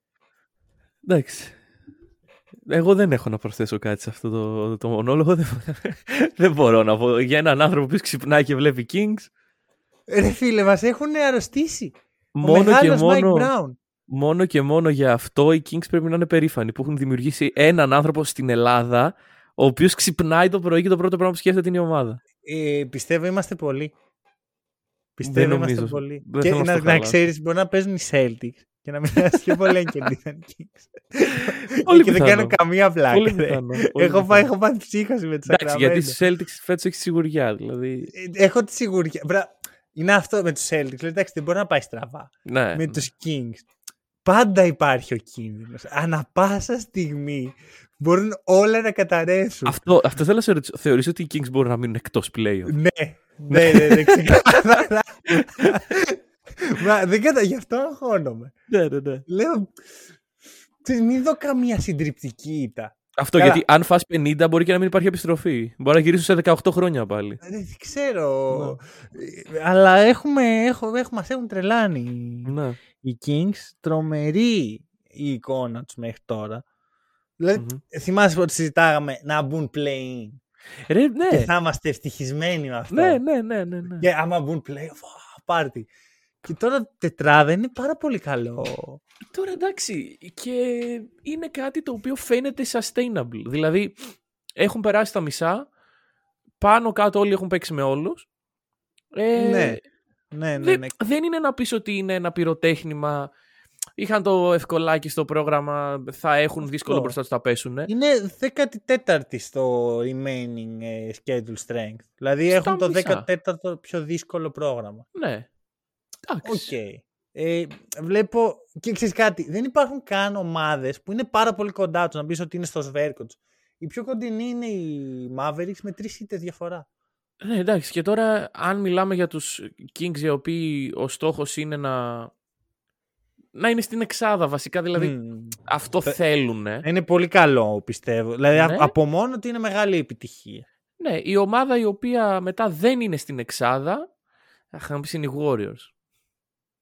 Εντάξει. Εγώ δεν έχω να προσθέσω κάτι σε αυτό το, το μονόλογο. Δεν, δεν μπορώ να πω. Για έναν άνθρωπο που ξυπνάει και βλέπει Kings. Ρε φίλε, μας έχουν αρρωστήσει. Ο Μόνο και μεγάλος Mike μόνο, Brown. μόνο και μόνο για αυτό οι Kings πρέπει να είναι περήφανοι που έχουν δημιουργήσει έναν άνθρωπο στην Ελλάδα ο οποίος ξυπνάει το πρωί και το πρώτο πράγμα που σκέφτεται είναι η ομάδα. Ε, πιστεύω είμαστε πολλοί. Πιστεύω Δεν είμαστε νομίζω. πολλοί. Δεν και θέλω να να, στο να χαλάσω. ξέρεις, μπορεί να παίζουν οι Celtics και να μην είναι πιο πολύ αν κερδίσαν οι Kings. Πολύ και δεν πιθανό. κάνω καμία πλάκα. Πολύ ρε. πιθανό. πολύ Έχω πάει, πιθανό. έχω πάει ψύχωση με τους Εντάξει, γιατί Sacramento. στου Celtics φέτος έχεις σιγουριά. Δηλαδή. Ε, Έχω τη σιγουριά. Μπρα- Είναι αυτό με τους Celtics. Λέει, εντάξει, δεν μπορεί να πάει στραβά. Ναι. με τους Kings. Πάντα υπάρχει ο κίνδυνος. Ανά πάσα στιγμή μπορούν όλα να καταρρεύσουν. Αυτό, αυτό θέλω να σε ρωτήσω. Θεωρείς ότι οι Kings μπορούν να μείνουν εκτός πλέον. Ναι, ναι, ναι, ναι, ξεκάθαρα. Μα δεν κατα... Γι' αυτό αγχώνομαι. ναι, ναι, ναι. Λέω, ξέρεις, μην δω καμία συντριπτική ήττα. Αυτό Καλά. γιατί αν φας 50 μπορεί και να μην υπάρχει επιστροφή. Μπορεί να γυρίσουν σε 18 χρόνια πάλι. Ε, Δεν ξέρω. Ε, Αλλά έχουμε, έχω, έχουμε, μας έχουν τρελάνει Ναι. οι Kings. Τρομερή η εικόνα τους μέχρι τώρα. Δηλαδή, Μμμ. θυμάσαι ότι συζητάγαμε να μπουν play-in; Ρε, Και ναι. θα είμαστε ευτυχισμένοι με αυτό. Ναι, ναι, ναι, ναι, ναι. Και άμα μπουν play, πάρτι. Και τώρα τετράδα είναι πάρα πολύ καλό. Τώρα εντάξει, και είναι κάτι το οποίο φαίνεται sustainable. Δηλαδή, έχουν περάσει τα μισά, πάνω κάτω όλοι έχουν παίξει με όλους. Ε, Ναι. Ναι, ναι, δεν, ναι. δεν είναι να πεις ότι είναι ένα πυροτέχνημα. Είχαν το ευκολάκι στο πρόγραμμα, θα έχουν δύσκολο Αυτό. μπροστά τους, θα πέσουν. Είναι 14η στο remaining ε, schedule strength. Δηλαδή Στα έχουν το μισά. 14ο πιο δύσκολο πρόγραμμα. Ναι. Οκ. Εντάξει. Ε, βλέπω και ξέρεις κάτι, δεν υπάρχουν καν ομάδες που είναι πάρα πολύ κοντά τους να πεις ότι είναι στο σβέρκο τους. Η πιο κοντινή είναι οι Mavericks με τρεις ήττες διαφορά. Ναι, εντάξει. Και τώρα, αν μιλάμε για τους Kings, οι οποίοι ο στόχος είναι να, να είναι στην εξάδα βασικά, δηλαδή Μμμ. αυτό Θε- θέλουν. Είναι πολύ καλό πιστεύω. Δηλαδή α- Ναι. από μόνο ότι είναι μεγάλη επιτυχία. Ναι, η ομάδα η οποία μετά δεν είναι στην εξάδα, αχ, να πεις είναι οι Warriors.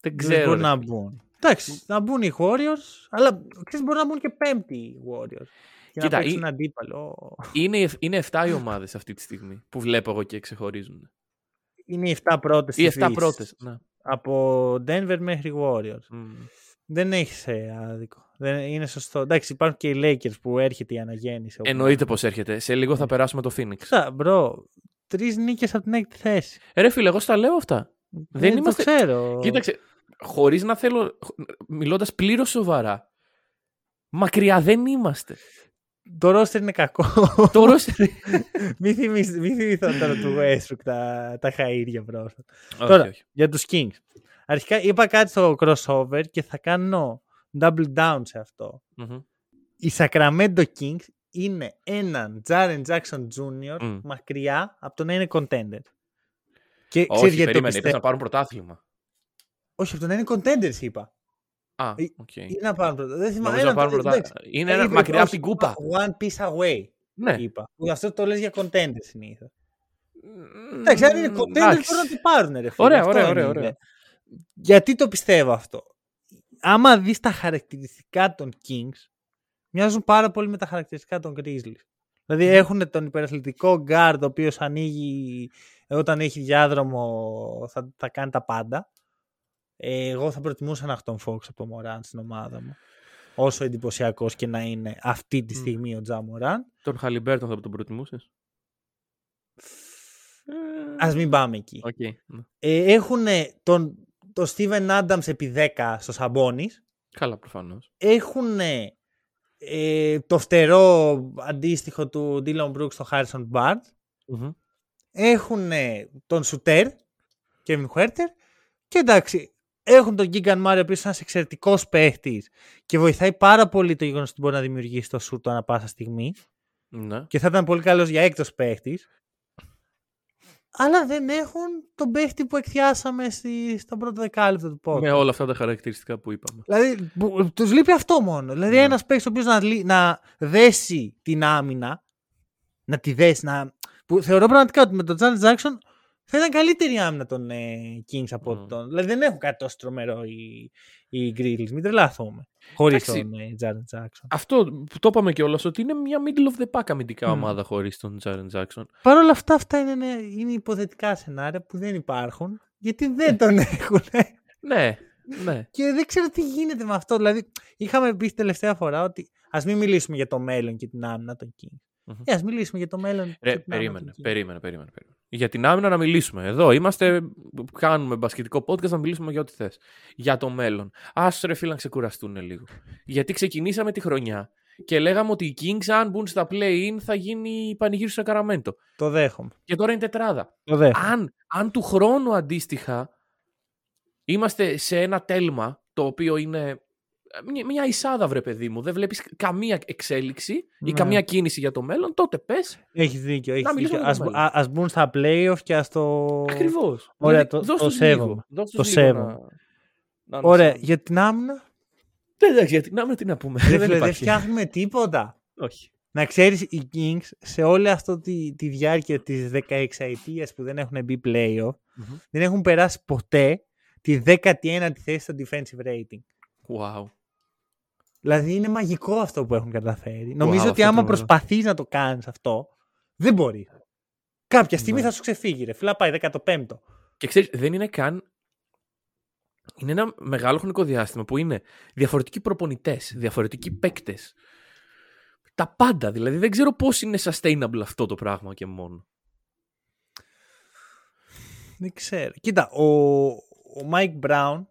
Δεν Δεν ξέρω. μπορούν ρε να φίλε. μπουν. Εντάξει, να μπουν οι Warriors, αλλά ξέρεις, μπορεί να μπουν και πέμπτη οι Warriors. Για Κοίτα, να παίξουν ή- αντίπαλο. Είναι, είναι 7 οι ομάδες αυτή τη στιγμή που βλέπω εγώ και ξεχωρίζουν. Είναι οι 7 πρώτες. Οι της 7 Δύσης. πρώτες. Ναι. Από Denver μέχρι Warriors. Μμ. Δεν έχεις άδικο. Δεν, είναι σωστό. Εντάξει, υπάρχουν και οι Lakers που έρχεται η αναγέννηση. όπου- Εννοείται πως έρχεται. Σε λίγο θα περάσουμε το Phoenix. Ξα, bro. Τρεις νίκες από την έκτη θέση. Ε, Ρε φίλε, εγώ στα λέω αυτά. Δεν Ε, είμαστε- Το ξέρω. Κοίταξε, χωρίς να θέλω, μιλώντας πλήρως σοβαρά, μακριά δεν είμαστε. Το ρόστερ είναι κακό. Το roster- μην θυμίσ- μην θυμηθώ τώρα του Westbrook τα, τα χαΐρια πρόσφατα. Όχι, Τώρα, όχι. για τους Kings. Αρχικά είπα κάτι στο crossover και θα κάνω double down σε αυτό. Μμμ. Οι Sacramento Kings είναι έναν Jaren Jackson Jr. Μμ. μακριά από το να είναι contender. Και Όχι, ξέρεις γιατί το περίμενε, είπες πιστεύω. να πάρουν πρωτάθλημα. Όχι, από το να είναι contenders είπα. Α, Ε, οκ. Ή να πάρουν πρώτα. Δεν θυμάμαι. Νομίζω να Ένα- πάρουν εντάξει. πρωτάθλημα. Είναι Ε, ένα είπα, μακριά από όχι, την κούπα. One piece away, Ναι. είπα. Που αυτό το λες για contenders συνήθως. Εντάξει, αν είναι contenders Εντάξει. μπορούν να το πάρουν, ρε φίλε. Ωραία, Αυτό ωραία, είναι. ωραία, ωραία. Γιατί το πιστεύω αυτό. Άμα δεις τα χαρακτηριστικά των Kings, μοιάζουν πάρα πολύ με τα χαρακτηριστικά των Grizzlies. Δηλαδή έχουν τον υπεραθλητικό guard, ο οποίος ανοίγει, όταν έχει διάδρομο θα, θα κάνει τα πάντα. Ε, εγώ θα προτιμούσα να έχω τον Fox από το Moran στην ομάδα μου. Όσο εντυπωσιακός και να είναι αυτή τη Μμ. στιγμή ο Ja Morant. Τον Χαλιμπέρτον θα τον προτιμούσες; Ας μην πάμε εκεί. Οκ. ναι. Ε, έχουν τον, τον Steven Adams επί 10 στο Σαμπόνις. Καλά, προφανώς. Έχουν ε, το φτερό αντίστοιχο του Dylan Brooks στο Harrison Barnes. Μμμ. Έχουν τον Σουτέρ, Kevin Huerter. Και εντάξει, έχουν τον Gigan Murray, ο οποίος είναι ένας εξαιρετικός παίχτης και βοηθάει πάρα πολύ το γεγονός ότι μπορεί να δημιουργήσει το σουτ ανά πάσα στιγμή. Ναι. Και θα ήταν πολύ καλός για έκτος παίχτης. Αλλά δεν έχουν τον παίχτη που εκθιάσαμε στη, στο πρώτο δεκάλεπτο του πόντου. Με όλα αυτά τα χαρακτηριστικά που είπαμε. Δηλαδή, τους λείπει αυτό μόνο. Δηλαδή, Ναι. ένας παίκτη ο οποίος να, λύ- να δέσει την άμυνα, να τη δέσει, να... που θεωρώ πραγματικά ότι με τον Τζάνετ Τζάξον θα ήταν καλύτερη η άμυνα των ε, Kings από Μμ. τον. Δηλαδή, δεν έχουν κάτι τόσο τρομερό οι, οι Grizzlies. Μην τρελαθούμε. Χωρίς Εντάξει. τον ε, Τζάνετ Τζάξον. Αυτό που το είπαμε κιόλας ότι είναι μια middle of the pack αμυντικά Μμ. ομάδα χωρίς τον Τζάρεν Τζάξον. Παρ' όλα αυτά, αυτά είναι, είναι υποθετικά σενάρια που δεν υπάρχουν. Γιατί δεν τον έχουν. Ναι, ναι. Και δεν ξέρω τι γίνεται με αυτό. Δηλαδή, είχαμε πει τελευταία φορά ότι ας μην μιλήσουμε για το μέλλον και την άμυνα των Kings. Μμμ. Ε, ας μιλήσουμε για το μέλλον. Ρε, και την άμυνα περίμενε, των Kings. περίμενε, περίμενε, περίμενε. Για την άμυνα να μιλήσουμε. Εδώ είμαστε, κάνουμε μπασκετικό podcast να μιλήσουμε για ό,τι θες. Για το μέλλον. Άσου ρε φίλε να ξεκουραστούν λίγο. Γιατί ξεκινήσαμε τη χρονιά και λέγαμε ότι οι Kings αν μπουν στα play-in θα γίνει η πανηγύρι στο Σακραμέντο. Το δέχομαι. Και τώρα είναι τετράδα. Το δέχομαι. αν, αν του χρόνου αντίστοιχα είμαστε σε ένα τέλμα το οποίο είναι μια, μια εισάδα βρε παιδί μου, δεν βλέπεις καμία εξέλιξη ή Ναι. καμία κίνηση για το μέλλον, τότε πες Έχεις δίκιο. Έχεις Να μιλήσουμε δίκιο. για το Ας, μέλλον. α, ας μπουν στα playoff και ας το. ακριβώς. Ωραία, Δηλαδή, το- δώσ' το τους σέβομαι. λίγο, δώσ' Το τους λίγο σέβομαι. να- να Ωραία. ανασάνουν. Για την άμυνα; Ναι, εντάξει, γιατί να με τι να πούμε. Ρε δεν φίλε, δεν υπάρχει. φτιάχνουμε τίποτα. Όχι. Να ξέρεις, οι Kings σε όλη αυτή τη, τη διάρκεια της 16 που δεν έχουν μπει playoff, Μμμ. δεν έχουν περάσει ποτέ τη 19η θέση στο defensive rating. Wow. Δηλαδή είναι μαγικό αυτό που έχουν καταφέρει. Νομίζω ότι αυτό άμα τρομερό. προσπαθείς να το κάνεις αυτό, δεν μπορεί. Κάποια στιγμή Ναι. θα σου ξεφύγει ρε. Φίλα πάει 15ο. Και ξέρεις, δεν είναι καν. Είναι ένα μεγάλο χρονικό διάστημα που είναι διαφορετικοί προπονητές, διαφορετικοί παίκτες. Τα πάντα. Δηλαδή δεν ξέρω πώς είναι sustainable αυτό το πράγμα και μόνο. Δεν ξέρω. Κοίτα, ο, ο Mike Brown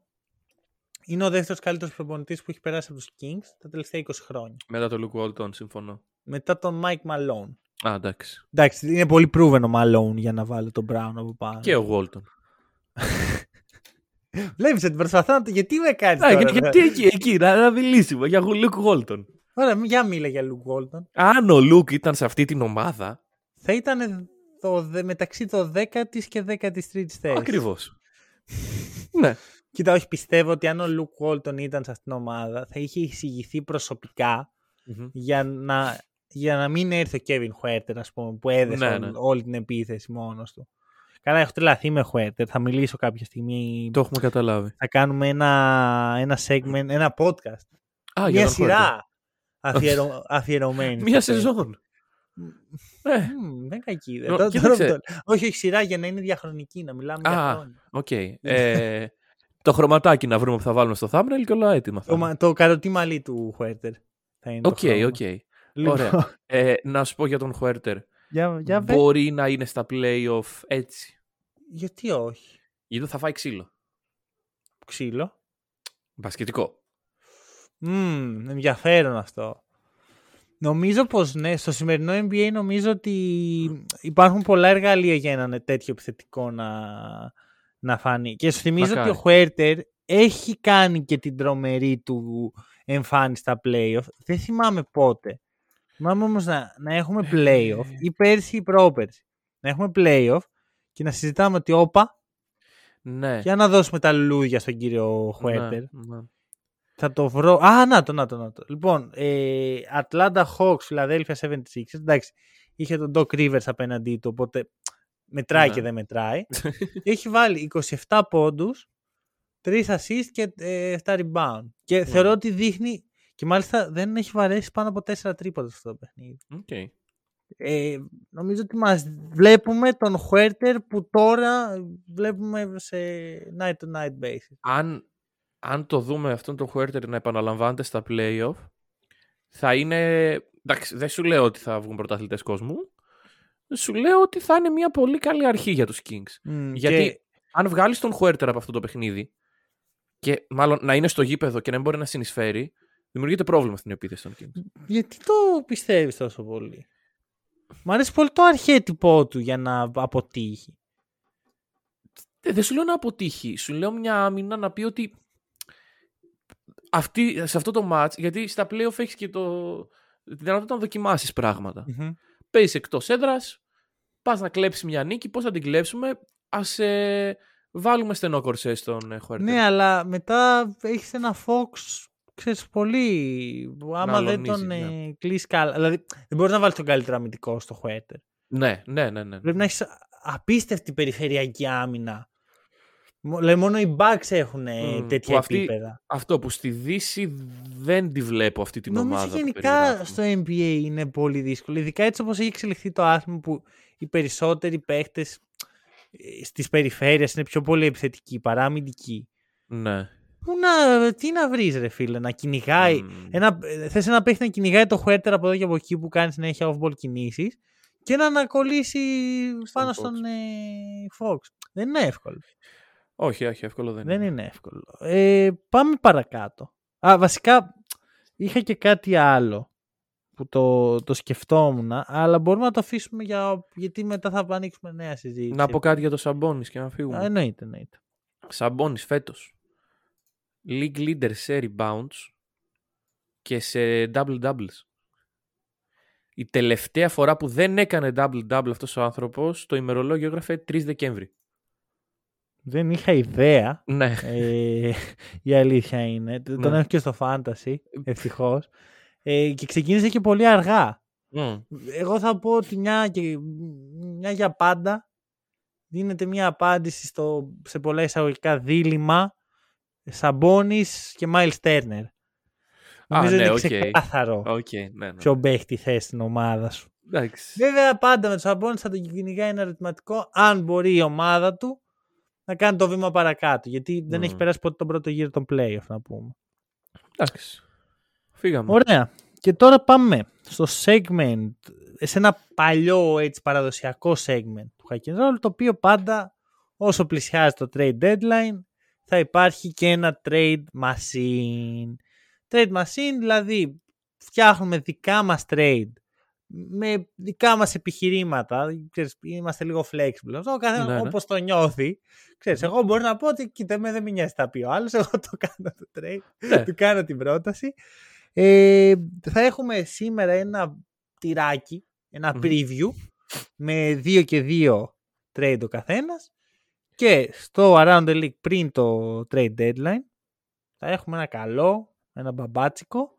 είναι ο δεύτερος καλύτερος προπονητής που έχει περάσει από τους Kings τα τελευταία 20 χρόνια. Μετά το Luke Walton, συμφωνώ. Μετά τον Mike Malone. Α, εντάξει. Εντάξει, είναι πολύ proven ο Malone για να βάλει τον Brown από πάνω. Και ο Walton. Βλέπεις ότι προσπαθώ να το... Γιατί με κάνεις Α, τώρα, γιατί, ρε; γιατί εκεί, εκεί, να, να μιλήσουμε για Luke Walton. Ωραία, για μίλα για Luke Walton. Αν ο Luke ήταν σε αυτή την ομάδα, Θα ήταν το, δε- μεταξύ το 10η και 13η θέση. ακριβώς. ναι. Κοίτα, όχι, πιστεύω ότι αν ο Luke Walton ήταν σε αυτήν την ομάδα, θα είχε εισηγηθεί προσωπικά Μμμ. για να, για να μην έρθει ο Kevin Huerter, ας πούμε, που έδεσε Ναι, όλη, ναι. όλη την επίθεση μόνος του. Καλά, έχω τρελαθεί με Huerter. Θα μιλήσω κάποια στιγμή. Το έχουμε καταλάβει. Θα κάνουμε ένα, ένα segment, ένα podcast. Α, για μια τον σειρά αφιερω, αφιερωμένη. Huerter. Μια στο Huerter. σεζόν. Ε, Μμμ, δεν είναι κακή. ιδέα. Νο- Τώρα- κοίταξε. τώρα που το- Όχι, όχι σειρά για να είναι διαχρονική, να μιλάμε για Α, χρόνια. οκ. Ε, το χρωματάκι να βρούμε που θα βάλουμε στο thumbnail και όλα έτοιμα. θα Το, είναι. μα- το καροτί μαλλί του Huerter θα είναι το Οκ, χρώμα. οκ. Λοιπόν, Ωραία. Ε, να σου πω για τον Huerter. για, για πες. Μπορεί να είναι στα playoff έτσι. Γιατί όχι; Γιατί θα φάει ξύλο. Ξύλο. Μπασκετικό. Μμμ, ενδιαφέρον αυτό. Νομίζω πως ναι, στο σημερινό NBA νομίζω ότι υπάρχουν πολλά εργαλεία για έναν τέτοιο επιθετικό να, να φανεί. Και σου θυμίζω Μακάρι. ότι ο Χουέρτερ έχει κάνει και την τρομερή του εμφάνιση στα playoff. Δεν θυμάμαι πότε. Θυμάμαι όμως να, να έχουμε playoff ή πέρσι ή πρόπερσι. Να έχουμε playoff και να συζητάμε ότι όπα, Ναι. για να δώσουμε τα λουλούδια στον κύριο Huerter. Ναι, ναι. Θα το βρω. Α, να το, να το, να το. Λοιπόν, ε, Atlanta Hawks, Philadelphia 76. Εντάξει, είχε τον Doc Rivers απέναντί του, οπότε μετράει Ναι. και δεν μετράει. Και έχει βάλει 27 πόντους, 3 assist και ε, 7 rebound. Και Ναι. θεωρώ ότι δείχνει, και μάλιστα δεν έχει βαρέσει πάνω από 4 τρίποτα σε αυτό το παιχνίδι. Οκ. Ε, νομίζω ότι μας βλέπουμε τον Huerter που τώρα βλέπουμε σε night to night basis. Αν, αν το δούμε αυτόν τον Χουέρτερ να επαναλαμβάνεται στα playoff, θα είναι. Εντάξει, δεν σου λέω ότι θα βγουν πρωταθλητές κόσμου. Σου λέω ότι θα είναι μια πολύ καλή αρχή για τους Kings. Μμ, Γιατί και- αν βγάλεις τον Χουέρτερ από αυτό το παιχνίδι και μάλλον να είναι στο γήπεδο και να μην μπορεί να συνεισφέρει, δημιουργείται πρόβλημα στην επίθεση των Kings. Γιατί το πιστεύεις τόσο πολύ; Μ' αρέσει πολύ το αρχέτυπό του για να αποτύχει. Ε, Δεν σου λέω να αποτύχει. Σου λέω μια άμυνα να πει ότι αυτή, σε αυτό το match, γιατί στα playoff έχεις και το, τη δυνατότητα να δοκιμάσεις πράγματα. Παίζει εκτός έδρας, πας να κλέψει μια νίκη. Πώς θα την κλέψουμε, ας ε, βάλουμε στενό κορσέ στον ε, Χουέρτερ. Ναι, αλλά μετά έχεις ένα Fox, ξέρεις, πολύ... που Άμα δεν αλωνίζει, τον ε, ναι. κλείσει καλά. Δηλαδή, δεν μπορείς να βάλεις τον καλύτερο αμυντικό στο Huerter. ναι, ναι, ναι. ναι. Πρέπει να έχεις απίστευτη περιφερειακή άμυνα. Μο- Δηλαδή, μόνο οι Bucks έχουν ε, Μμ, τέτοια που αυτή επίπεδα. Αυτό που στη Δύση δεν τη βλέπω αυτή την Νομίζω ομάδα. που γενικά περιγράφουμε. στο NBA είναι πολύ δύσκολο. Ειδικά έτσι όπως έχει εξελιχθεί το άθλημα που οι περισσότεροι παίχτες ε, στις περιφέρειες είναι πιο πολύ επιθετική παρά αμυντική. Ναι. Πού να, τι να βρεις ρε φίλε, να κυνηγάει. Μμμ. Ένα, ε, θες ένα παίχτη να κυνηγάει το Χουέρτερ από εδώ και από εκεί που κάνει συνέχεια off-ball κινήσεις και να ανακολλήσει πάνω Fox. στον ε, Fox. Δεν είναι εύκολο. Όχι, όχι, εύκολο δεν, Δεν είναι. είναι εύκολο. Ε, πάμε παρακάτω. Α, βασικά είχα και κάτι άλλο που το, το σκεφτόμουν, αλλά μπορούμε να το αφήσουμε για, γιατί μετά θα ανοίξουμε νέα συζήτηση. Να πω κάτι για το Σαμπόνις και να φύγουμε. Α, εννοείται, εννοείται. Σαμπόνις φέτος. League leader σε rebounds και σε double doubles. Η τελευταία φορά που δεν έκανε double double αυτός ο άνθρωπος, το ημερολόγιο έγραφε 3 Δεκέμβρη. Δεν είχα ιδέα. Ναι. Ε, η αλήθεια είναι. Τον Ναι. έχω και στο fantasy, ευτυχώς. Ε, και ξεκίνησε και πολύ αργά. Μμ. Εγώ θα πω ότι μια, και, μια για πάντα δίνεται μια απάντηση στο, σε πολλά εισαγωγικά δίλημα Σαμπόνις και Myles Turner. Νομίζω ναι, είναι οκ. ξεκάθαρο Οκ, ναι, ναι. ποιον παίχτη θες στην ομάδα σου. Εντάξει. Βέβαια πάντα με το Σαμπόνις θα τον κυνηγάει ένα ερωτηματικό αν μπορεί η ομάδα του να κάνει το βήμα παρακάτω. Γιατί δεν Μμμ. έχει περάσει ποτέ τον πρώτο γύρο των playoff να πούμε. Εντάξει. Φύγαμε. Ωραία. Και τώρα πάμε στο segment, σε ένα παλιό έτσι, παραδοσιακό segment του Hack and Roll, το οποίο πάντα όσο πλησιάζει το trade deadline θα υπάρχει και ένα trade machine. Trade machine δηλαδή φτιάχνουμε δικά μας trade με δικά μας επιχειρήματα, ξέρεις, είμαστε λίγο flexible. Αυτό ο καθένας Ναι, ναι. όπως το νιώθει. Ξέρεις, εγώ μπορεί να πω ότι κοίτα με δεν με νοιάζει τι θα πει ο άλλος, εγώ το κάνω το trade, Ναι. του κάνω την πρόταση. Ε, θα έχουμε σήμερα ένα τυράκι, ένα Μμμ. preview με δύο και δύο trade ο καθένας και στο Around the League πριν το trade deadline θα έχουμε ένα καλό, ένα μπαμπάτσικο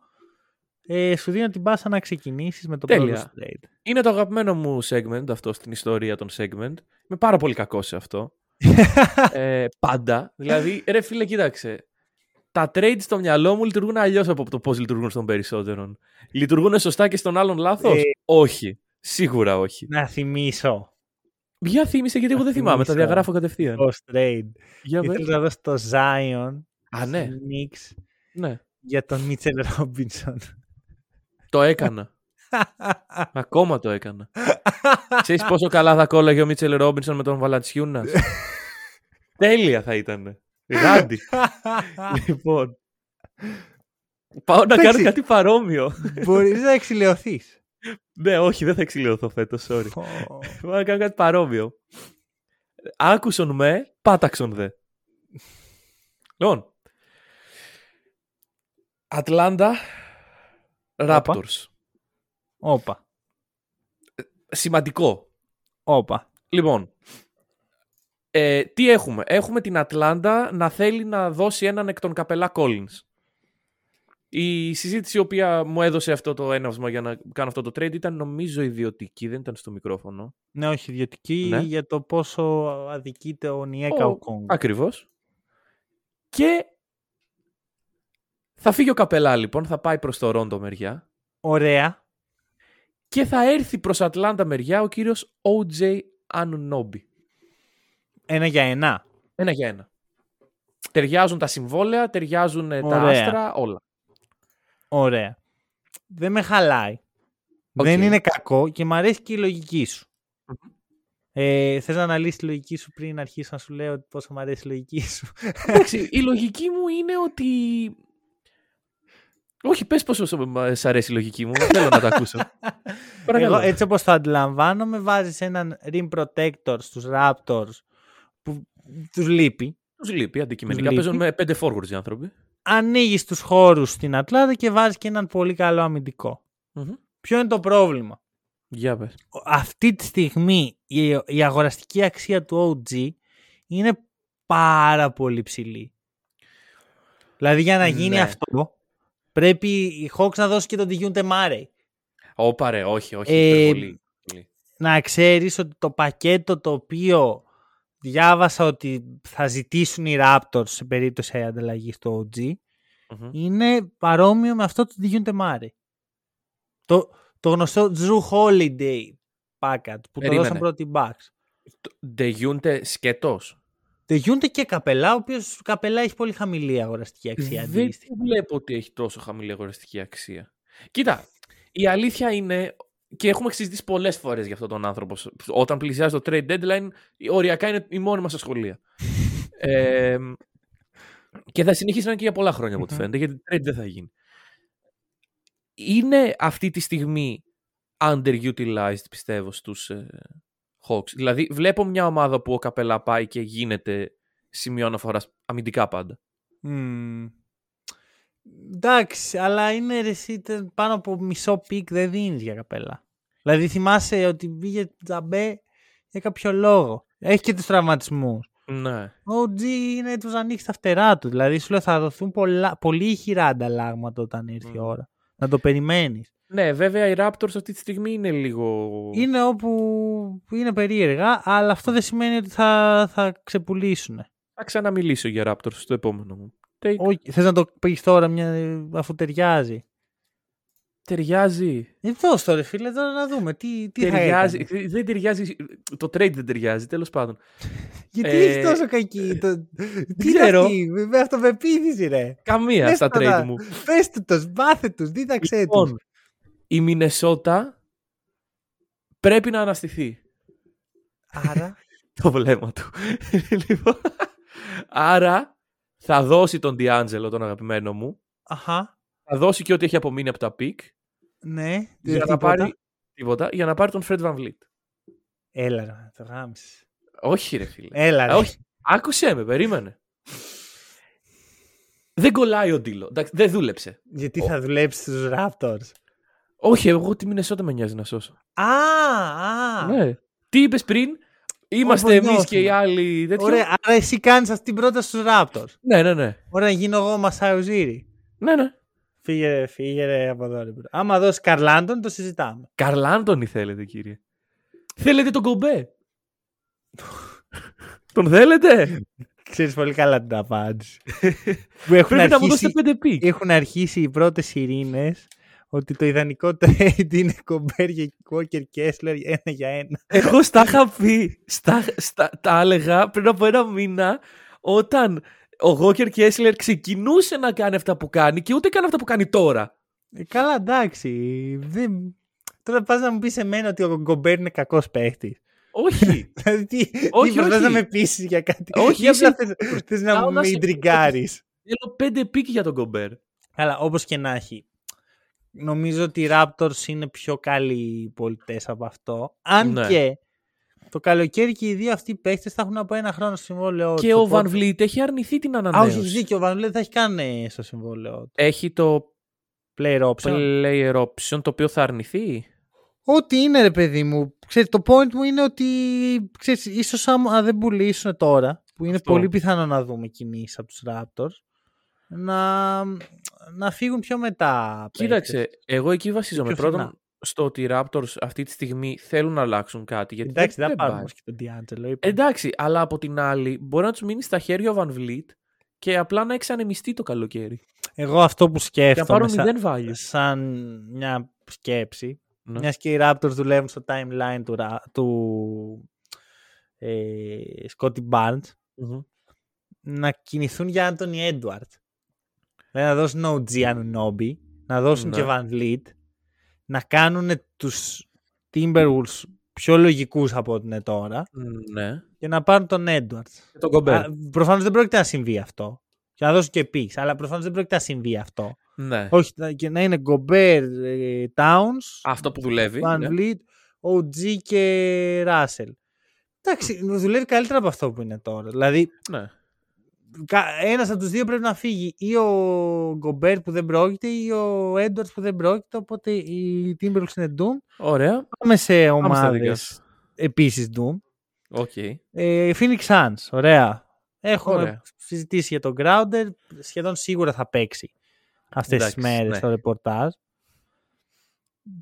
ε, σου δίνω την πάσα να ξεκινήσεις με το Τέλεια. πρώτο σου trade. Είναι το αγαπημένο μου segment αυτό στην ιστορία των segment. Είμαι πάρα πολύ κακός σε αυτό. ε, πάντα. Δηλαδή, ρε φίλε, κοίταξε. Τα trades στο μυαλό μου λειτουργούν αλλιώς από το πώς λειτουργούν στον περισσότερον. Λειτουργούν σωστά και στον άλλον λάθος; Ε. όχι. Σίγουρα όχι. να θυμίσω Για θύμισε γιατί εγώ δεν θυμάμαι. Τα θυμίσω. διαγράφω κατευθείαν. post trade. Για πες. Ήθελα να δώσω το Zion Α, ναι. στη Knicks ναι. για τον Μίτσελ Ρόμπινσον. Το έκανα. Ακόμα το έκανα. Ξέρεις πόσο καλά θα κόλλαγε ο Μίτσελ Ρόμπινσον με τον Βαλατσιούνα. Τέλεια θα ήταν. Γάντι. λοιπόν. Πάω να Εντάξει. κάνω κάτι παρόμοιο. Μπορείς να εξηλαιωθείς. ναι, όχι, δεν θα εξηλαιωθώ φέτος, sorry. Πάω να κάνω κάτι παρόμοιο. Άκουσον με, πάταξον δε. Λοιπόν. Ατλάντα Raptors. Όπα. Σημαντικό. Όπα. Λοιπόν, ε, τι έχουμε; Έχουμε την Ατλάντα να θέλει να δώσει έναν εκ των Capela Collins. Η συζήτηση η οποία μου έδωσε αυτό το έναυσμα για να κάνω αυτό το trade ήταν νομίζω ιδιωτική, δεν ήταν στο μικρόφωνο. Ναι, όχι ιδιωτική Ναι. για το πόσο αδικείται ο Onyeka Ο- Okongwu. Ακριβώς. Και θα φύγει ο Capela λοιπόν, θα πάει προς το Τορόντο μεριά Ωραία. και θα έρθει προς Ατλάντα μεριά ο κύριος OJ Anunobi. Ένα για ένα. Ένα για ένα. Ταιριάζουν τα συμβόλαια, ταιριάζουν ε, τα Ωραία. άστρα, όλα. Ωραία. Δεν με χαλάει. Οκ. Δεν είναι κακό και μου αρέσει και η λογική σου. Ε, θες να αναλύσεις τη λογική σου πριν αρχίσω να σου λέω πόσο μου αρέσει η λογική σου; Εντάξει, η λογική μου είναι ότι... Όχι, πες πόσο σ' σ' αρέσει η λογική μου. Θέλω να τα ακούσω. Παρακαλώ. Εγώ έτσι όπως το αντιλαμβάνομαι βάζεις έναν rim protector στους Raptors που τους λείπει. Τους λείπει αντικειμενικά. Τους Παίζουν λείπει. με πέντε forwards οι άνθρωποι. Ανοίγεις τους χώρους στην Ατλάντα και βάζεις και έναν πολύ καλό αμυντικό. Μμμ. Ποιο είναι το πρόβλημα; Για πες. αυτή τη στιγμή η, η αγοραστική αξία του OG είναι πάρα πολύ ψηλή. Δηλαδή για να γίνει Ναι. αυτό πρέπει οι Hawks να δώσουν και τον Τιγιούντε Μάρεϊ. Όπα ρε, όχι, όχι. Ε, υπερβολή. Πολύ. Να ξέρεις ότι το πακέτο το οποίο διάβασα ότι θα ζητήσουν οι Raptors σε περίπτωση ανταλλαγής στο OG Μμμ. είναι παρόμοιο με αυτό του Τιγιούντε Μάρεϊ. Το, το γνωστό Drew Holiday package που το Περίμενε. δώσαν πρώτοι Bucks. Ντεγιούνται σκέτος. Τελειούνται και καπελά, ο οποίος καπελά έχει πολύ χαμηλή αγοραστική αξία. Δεν αντίστοιχα. βλέπω ότι έχει τόσο χαμηλή αγοραστική αξία. Κοίτα, η αλήθεια είναι και έχουμε συζητήσει πολλές φορές για αυτόν τον άνθρωπο. Όταν πλησιάζει το trade deadline, οριακά είναι η μόνη μας ασχολία. ε, και θα συνεχίσει να είναι και για πολλά χρόνια από ό,τι Μμμ. φαίνεται, γιατί trade δεν θα γίνει. Είναι αυτή τη στιγμή underutilized, πιστεύω, στους ε, Hawks. Δηλαδή, βλέπω μια ομάδα που ο Capela πάει και γίνεται σημείο αναφοράς αμυντικά πάντα. Μμμ. Εντάξει, αλλά είναι ρε εσύ, τε- πάνω από μισό pick δεν δίνεις για Capela. Δηλαδή θυμάσαι ότι πήγε τζαμπέ για κάποιο λόγο. Έχει και τους τραυματισμούς. Ναι. Ο G είναι έτοιμο να ανοίξει τα φτερά του. Δηλαδή σου λέω θα δοθούν πολλά, πολύ ηχηρά ανταλλάγματα όταν έρθει η Μμ. ώρα. Να το περιμένεις. Ναι, βέβαια οι Raptors αυτή τη στιγμή είναι λίγο. Είναι όπου είναι περίεργα, αλλά αυτό δεν σημαίνει ότι θα, θα ξεπουλήσουν. Θα ξαναμιλήσω για Raptors στο επόμενο μου. Take. Όχι, θες να το πεις τώρα μια, αφού ταιριάζει. Ταιριάζει. Ε, δώσ' το ρε φίλε, τώρα να δούμε τι, τι θα ταιριάζει. έκανε. Δεν ταιριάζει. Το trade δεν ταιριάζει, τέλος πάντων. Γιατί Ε, έχει τόσο κακή. Το... τι είναι ξέρω. αυτή, με αυτοπεποίθηση ρε. Καμία Πες στα το trade να- μου. Πες του το, μάθε τους, δίδαξέ τους. Λοιπόν, η Μινεσότα πρέπει να αναστηθεί. Άρα, Το βλέμμα του. λοιπόν, άρα θα δώσει τον Διάντζελο, τον αγαπημένο μου. αχα, Θα δώσει και ό,τι έχει απομείνει από τα πικ. ναι, Για να, τίποτα. πάρει, τίποτα, για να πάρει τον Fred Van Vliet. Έλα ρε, το γάμισες. Όχι ρε φίλε. Έλα ρε. Α, όχι. Άκουσέ με, περίμενε. Δεν κολλάει ο Ντίλο. Εντάξει, δεν δούλεψε. Γιατί θα δουλέψει στους Raptors. Όχι, εγώ τη Μινεσότα με νοιάζει να σώσω. Α, α. Ναι. Τι είπες πριν, είμαστε Όπως εμείς νιώθουμε. και οι άλλοι. Τέτοιο. Ωραία, άρα εσύ κάνεις αυτή την πρόταση στους Raptors. Ναι, ναι, ναι. Ωραία, γίνω εγώ Μασάιο Ζήρι. ναι, ναι. Φύγε ρε, φύγε ρε από εδώ. Ρε. bro. Άμα δώσεις Karl-Anthony, το συζητάμε. Karl-Anthony θέλετε, κύριε; Θέλετε τον Κομπέ; τον θέλετε; Ξέρεις πολύ καλά την απάντηση. που έχουν Πρέπει να μου αρχίσει, δώσετε πέντε picks. έχουν αρχίσει οι πρώτες σειρήνες ότι το ιδανικό trade είναι Κομπέρ για Walker Kessler ένα για ένα. Εγώ στα είχα πει, στα, στα, τα έλεγα πριν από ένα μήνα, όταν ο Walker Kessler ξεκινούσε να κάνει αυτά που κάνει και ούτε κάνει αυτά που κάνει τώρα. Ε, καλά, εντάξει. Δεν... Τώρα πας να μου πεις εμένα ότι ο Γκομπέρ είναι κακός παίχτης. Όχι. Δηλαδή τι, Όχι, τι προσπαθείς όχι. να με πείσεις για κάτι; Όχι, Ή απλά είσαι- θες, θες να Πάω μου να με σε- ιντριγκάρεις. Θέλω πέντε picks για τον Κομπέρ. Αλλά όπως και να έχει. Νομίζω ότι οι Raptors είναι πιο καλοί πωλητές από αυτό. Αν Ναι. και το καλοκαίρι και οι δύο αυτοί οι παίχτες θα έχουν από ένα χρόνο συμβόλαιό Και τους, ο οπότε- Βαν Vliet έχει αρνηθεί την Α, όχι, ανανέωση. έχεις δίκιο. Ο Van Vliet δεν θα έχει καν στο συμβόλαιό του. Έχει το Player option. player option το οποίο θα αρνηθεί; Ό,τι είναι ρε παιδί μου. Ξέρεις, το point μου είναι ότι ξέρεις, ίσως άμα δεν πουλήσουν τώρα, που είναι Αυτό. πολύ πιθανό να δούμε κινήσεις από τους Raptors, να, να φύγουν πιο μετά. παίκτες. Κοίταξε, εγώ εκεί βασίζομαι. πιο Πρώτον, φθηνά. στο ότι οι Raptors αυτή τη στιγμή θέλουν να αλλάξουν κάτι. Γιατί Εντάξει, δεν θα δεν πάρουμε πάει. όμως και τον D'Angelo. είπα. Εντάξει, αλλά από την άλλη μπορεί να τους μείνει στα χέρια ο Van Vliet και απλά να εξανεμιστεί το καλοκαίρι. Εγώ αυτό που Και να σκέφτομαι πάρουν σαν, μηδέν value. σαν μια σκέψη, Ναι. μιας και οι Raptors δουλεύουν στο timeline του, Ra- του ε, Scotty Barnes, Μμμ. να κινηθούν για Anthony Edwards. Δηλαδή να δώσουν OG Anunoby, να δώσουν Ναι. και Van Vliet, να κάνουν τους Timberwolves πιο λογικούς από ό,τι είναι τώρα Ναι. και να πάρουν τον Edwards. Και τον Gobert. Α, Προφανώς δεν πρόκειται να συμβεί αυτό. Και να δώσουν και picks, αλλά προφανώς δεν πρόκειται να συμβεί αυτό. Ναι. Όχι, να- και να είναι Gobert, ε, Towns, Αυτό που δουλεύει. Van ναι. Vliet, OG και Russell. Εντάξει, δουλεύει καλύτερα από αυτό που είναι τώρα. Δηλαδή, Ναι. Ένας από τους δύο πρέπει να φύγει. Ή ο Γκομπέρ που δεν πρόκειται, ή ο Έντουαρτς που δεν πρόκειται. Οπότε οι Timberwolves είναι Doom. Ωραία. Πάμε σε Πάμε στη δικιά ομάδα σου. επίσης Doom. Οκ. Ε, Phoenix Suns, ωραία. Έχουμε Ωραία. συζητήσει για τον Crowder. Σχεδόν σίγουρα θα παίξει αυτές τις Εντάξει, μέρες ναι. στο ρεπορτάζ.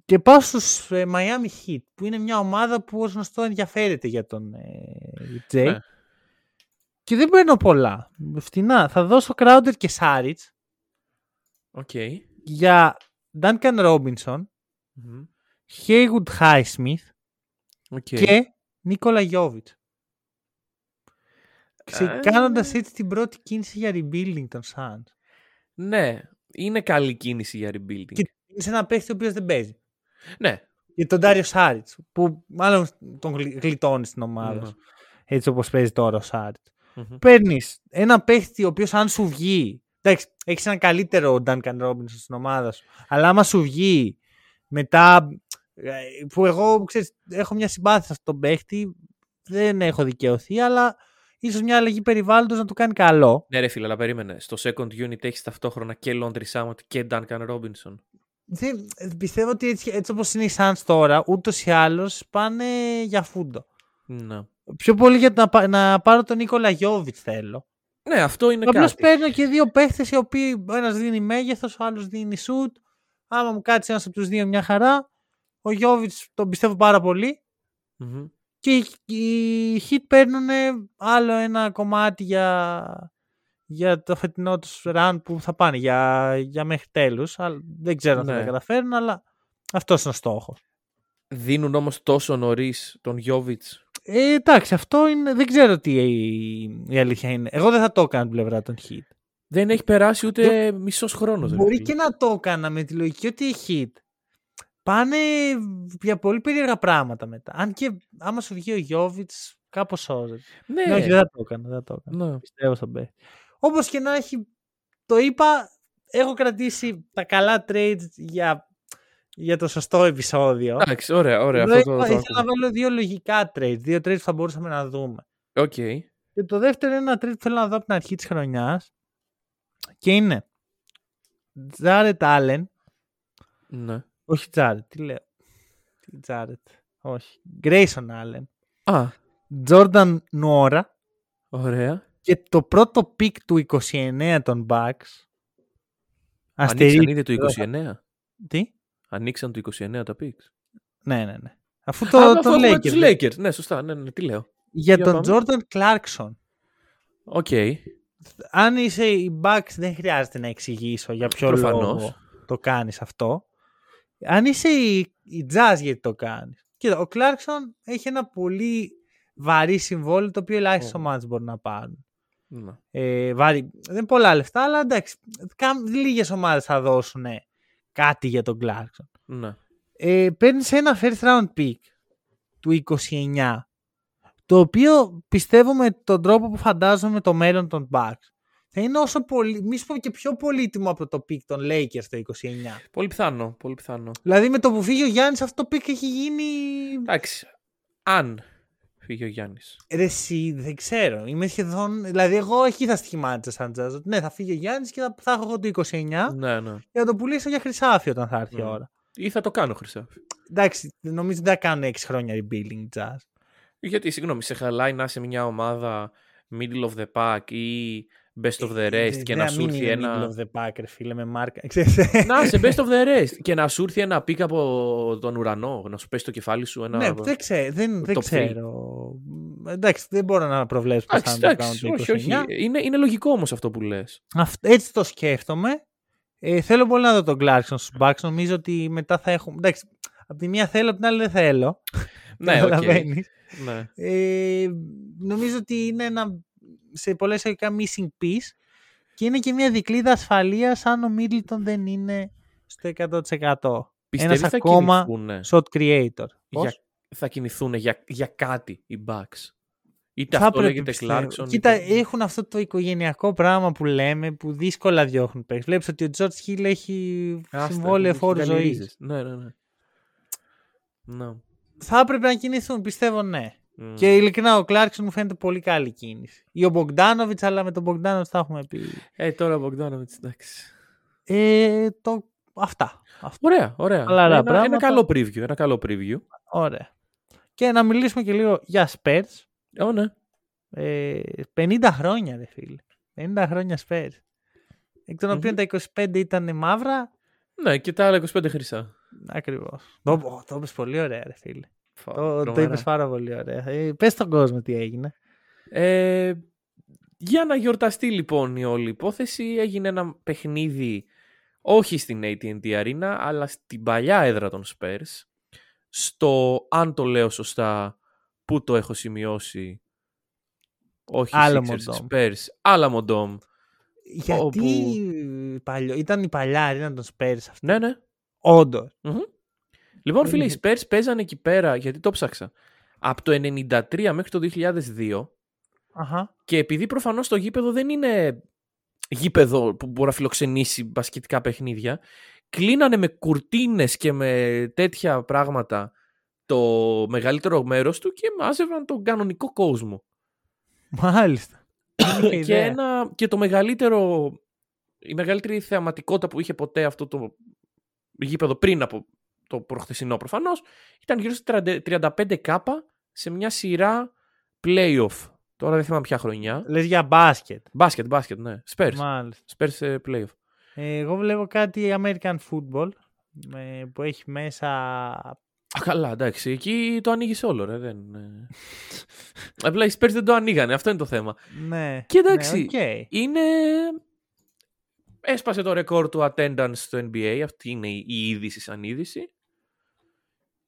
Και πάω στους ε, Miami Heat, που είναι μια ομάδα που ως γνωστό ενδιαφέρεται για τον ε, Jae. Ναι. Και δεν παίρνω πολλά. Φτηνά. Θα δώσω Crowder και Saric Οκ. για Duncan Robinson, Μμμ. Haywood Highsmith Οκ. και Νίκολα Γιόβιτς. Ε, Κάνοντας έτσι την πρώτη κίνηση για rebuilding των Suns. Ναι, είναι καλή κίνηση για rebuilding. Και είναι σε ένα παίχτη ο οποίος δεν παίζει. Ναι. Και τον Ντάριο Σάριτς, που μάλλον τον γλι- γλιτώνει στην ομάδα Ναι. σου. Έτσι όπως παίζει τώρα ο Σάριτς. Μμμ. Παίρνεις ένα παίχτη ο οποίος αν σου βγει. Εντάξει, έχεις έναν καλύτερο Duncan Robinson στην ομάδα σου. Αλλά άμα σου βγει μετά. ε, που εγώ ξέρεις, έχω μια συμπάθεια σε αυτόν τον παίχτη. Δεν έχω δικαιωθεί, αλλά ίσως μια αλλαγή περιβάλλοντος να του κάνει καλό. Ναι, ρε φίλε, αλλά περίμενε. Στο second unit έχεις ταυτόχρονα και Laundry Samot και Duncan Robinson. Δεν, πιστεύω ότι έτσι, έτσι όπως είναι οι Suns τώρα, ούτως ή άλλως πάνε για φούντο. Ναι. Πιο πολύ για να, πα- να πάρω τον Νίκολα Γιώβιτ θέλω. Ναι, αυτό είναι Απλώς κάτι. παίρνω και δύο παίχτες οι οποίοι ο ένας δίνει μέγεθος, ο άλλος δίνει σουτ. Άμα μου κάτσει ένας από τους δύο μια χαρά. Ο Γιώβιτς τον πιστεύω πάρα πολύ. Μμμ. Και οι, οι Hit παίρνουν άλλο ένα κομμάτι για, για το φετινό τους run που θα πάνε για, για μέχρι τέλους. Δεν ξέρω αν θα Ναι. τα καταφέρουν, αλλά αυτός είναι ο στόχος. Δίνουν όμως τόσο νωρίς τον Jovic. Ε, εντάξει, αυτό είναι. Δεν ξέρω τι η, η αλήθεια είναι. Εγώ δεν θα το έκανα την πλευρά των Hit. Δεν έχει περάσει ούτε μισός χρόνος. Μπορεί και να το έκανα με τη λογική ότι οι hit πάνε για πολύ περίεργα πράγματα μετά. Αν και άμα σου βγει ο Γιώβιτς, κάπως όρεσε. Ναι, Ναι, όχι, δεν θα το έκανα. Δεν θα το έκανα. ναι. Πιστεύω στον παίχτη. Όπως και να έχει, το είπα, έχω κρατήσει τα καλά trades για, για το σωστό επεισόδιο. Εντάξει, ωραία, ωραία. Εδώ Αυτό το, είπα, το ήθελα να βάλω δύο λογικά trades, δύο trades που θα μπορούσαμε να δούμε. Οκ. Και το δεύτερο είναι ένα trade που θέλω να δω από την αρχή της χρονιάς. Και είναι Τζάρετ Allen Ναι. Όχι Τζάρετ, τι λέω. Τι Τζάρετ. Όχι. Γκρέισον Allen. Α, Τζόρνταν Νουόρα. ωραία. Και το πρώτο pick του 29 των Bucks. Ανοίξαν Αστερί... ήδη το 29. Τι; Ανοίξαν το 29 τα picks. Ναι, ναι, ναι. Αφού το, Α, το αφού έχουμε Lakers. τους Lakers. Ναι, σωστά. Ναι, ναι, τι λέω. Για Για τον πάμε. Τζόρνταν Κλάρκσον. Οκ. Αν είσαι οι Bucks δεν χρειάζεται να εξηγήσω για ποιο Προφανώς. λόγο το κάνεις αυτό. Αν είσαι η, η Jazz γιατί το κάνεις; Κοίτα, ο Κλάρκσον έχει ένα πολύ βαρύ συμβόλαιο το οποίο ελάχιστε Ω. ομάδες μπορούν να πάρουν. Ναι. Ε, βάρη, δεν είναι πολλά λεφτά, αλλά εντάξει, κάμ- λίγες ομάδες θα δώσουν κάτι για τον Κλάρκσον. Ναι. Ε, Παίρνεις ένα first round pick του 29, το οποίο πιστεύω με τον τρόπο που φαντάζομαι το μέλλον των Bucks θα είναι όσο πολύ, μη σου πω και πιο πολύτιμο από το pick των Lakers το 29. Πολύ πιθανό. Πολύ πιθανό. Δηλαδή με το που φύγει ο Γιάννης αυτό το pick έχει γίνει... Εντάξει. Αν φύγει ο Γιάννης. Ρε εσύ, δεν ξέρω. Είμαι σχεδόν... Δηλαδή εγώ εκεί θα στοιχημάτισα σαν jazz. ότι Ναι, θα φύγει ο Γιάννης και θα, θα έχω εγώ το 29 Ναι, ναι. για να το πουλήσω για χρυσάφι όταν θα έρθει η Mm. ώρα. Ή θα το κάνω χρυσάφι. Εντάξει, νομίζω δεν θα κάνουν 6 χρόνια rebuilding jazz. Γιατί, συγγνώμη, σε χαλάει να είσαι μια ομάδα middle of the pack ή best of the rest και να σου έρθει ένα. Middle of the pack, ρε φίλε, με μάρκα. Ξέρεις, Να είσαι best of the rest και να σου έρθει ένα pick από τον ουρανό, να σου πέσει το κεφάλι σου ένα. ναι, δεν, ξέ, δεν, δεν top three. ξέρω. Εντάξει, δεν μπορώ να προβλέψω πώς θα Εντάξει, είναι το εντάξει, κάνουν το 29. όχι, όχι. Είναι, είναι λογικό όμως αυτό που λες. Αυτ- έτσι το σκέφτομαι. Ε, θέλω πολύ να δω τον Clarkson στους Bucks. Νομίζω ότι μετά θα έχουμε... Εντάξει, από τη μία θέλω, από την άλλη δεν θέλω. Ναι, οκ. Καταλαβαίνεις. Ναι. Ε, νομίζω ότι είναι ένα σε πολλά εισαγωγικά missing piece και είναι και μια δικλίδα ασφαλείας αν ο Middleton δεν είναι στο 100%. Πιστεύεις Ένας θα ακόμα κινηθούνε shot creator. για, Πώς; Θα κινηθούν για, για κάτι οι Bucks. Είτε Θα αυτό πρέπει, λέγεται πιστεύω. Clarkson. Κοίτα, είτε... έχουν αυτό το οικογενειακό πράγμα που λέμε που δύσκολα διώχνουν παίκτες. Βλέπεις ότι ο George Hill έχει Άστα, συμβόλαιο έχει φόρου βγάλει ζωής. ρίζες. Ναι, ναι, ναι. Ναι. Θα έπρεπε να κινηθούν, πιστεύω ναι. Μμ. Και ειλικρινά ο Clarkson μου φαίνεται πολύ καλή κίνηση. Ή ο Bogdanovic, αλλά με τον Bogdanovic θα έχουμε πει. Ε, τώρα ο Bogdanovic, εντάξει. Ε, το... Αυτά. Αυτά. Ωραία, ωραία. Χαλαρά ένα, ένα πράγματα. καλό preview. Ένα καλό preview. Ωραία. Και να μιλήσουμε και λίγο για Spurs. Ω, ναι. Ε, 50 χρόνια, ρε φίλε. 50 χρόνια Spurs. Εκ των Μμμ. οποίων τα 25 ήταν μαύρα. Ναι, και τα άλλα 25 χρυσά. Ακριβώς. Το, ω, το είπες πολύ ωραία, ρε φίλε. Φα- Το, το τρομερά. είπες πάρα πολύ ωραία. Ε, πες στον κόσμο τι έγινε. Ε, για να γιορταστεί λοιπόν η όλη υπόθεση έγινε ένα παιχνίδι όχι στην AT&T Arena αλλά στην παλιά έδρα των Spurs στο αν το λέω σωστά Πού το έχω σημειώσει. Όχι Άλλο Sixers, Mοντόμ. Spurs. Άλλα Μοντόμ. Γιατί Όπου- παλιό, ήταν η παλιά, ήταν τον Spurs αυτό. Ναι, ναι. Όντως. Μμμ. Λοιπόν, φίλε, οι είχε- Spurs παίζανε εκεί πέρα, γιατί το ψάξα. Από το 93 μέχρι το 2002 Αχα. και επειδή προφανώς το γήπεδο δεν είναι γήπεδο που μπορεί να φιλοξενήσει μπασκετικά παιχνίδια, κλείνανε με κουρτίνες και με τέτοια πράγματα το μεγαλύτερο μέρος του και μάζευαν τον κανονικό κόσμο. Μάλιστα. Δεν είχα και, ιδέα. ένα, και το μεγαλύτερο, η μεγαλύτερη θεαματικότητα που είχε ποτέ αυτό το γήπεδο πριν από το προχθεσινό προφανώς ήταν γύρω στα 35 κάπα σε μια σειρά playoff. Τώρα δεν θυμάμαι ποια χρονιά. Λες για μπάσκετ. Μπάσκετ, μπάσκετ, ναι. Spurs. Μάλιστα. Spurs ε, playoff. Ε, Εγώ βλέπω κάτι American football ε, που έχει μέσα Α, καλά, εντάξει. Εκεί το ανοίγεις όλο, ρε. Δεν... ε. Απλά οι Spurs δεν το ανοίγανε. Αυτό είναι το θέμα. Ναι. Και εντάξει, Ναι, οκ. Είναι. Έσπασε το ρεκόρ του attendance στο NBA. Αυτή είναι η η είδηση σαν είδηση.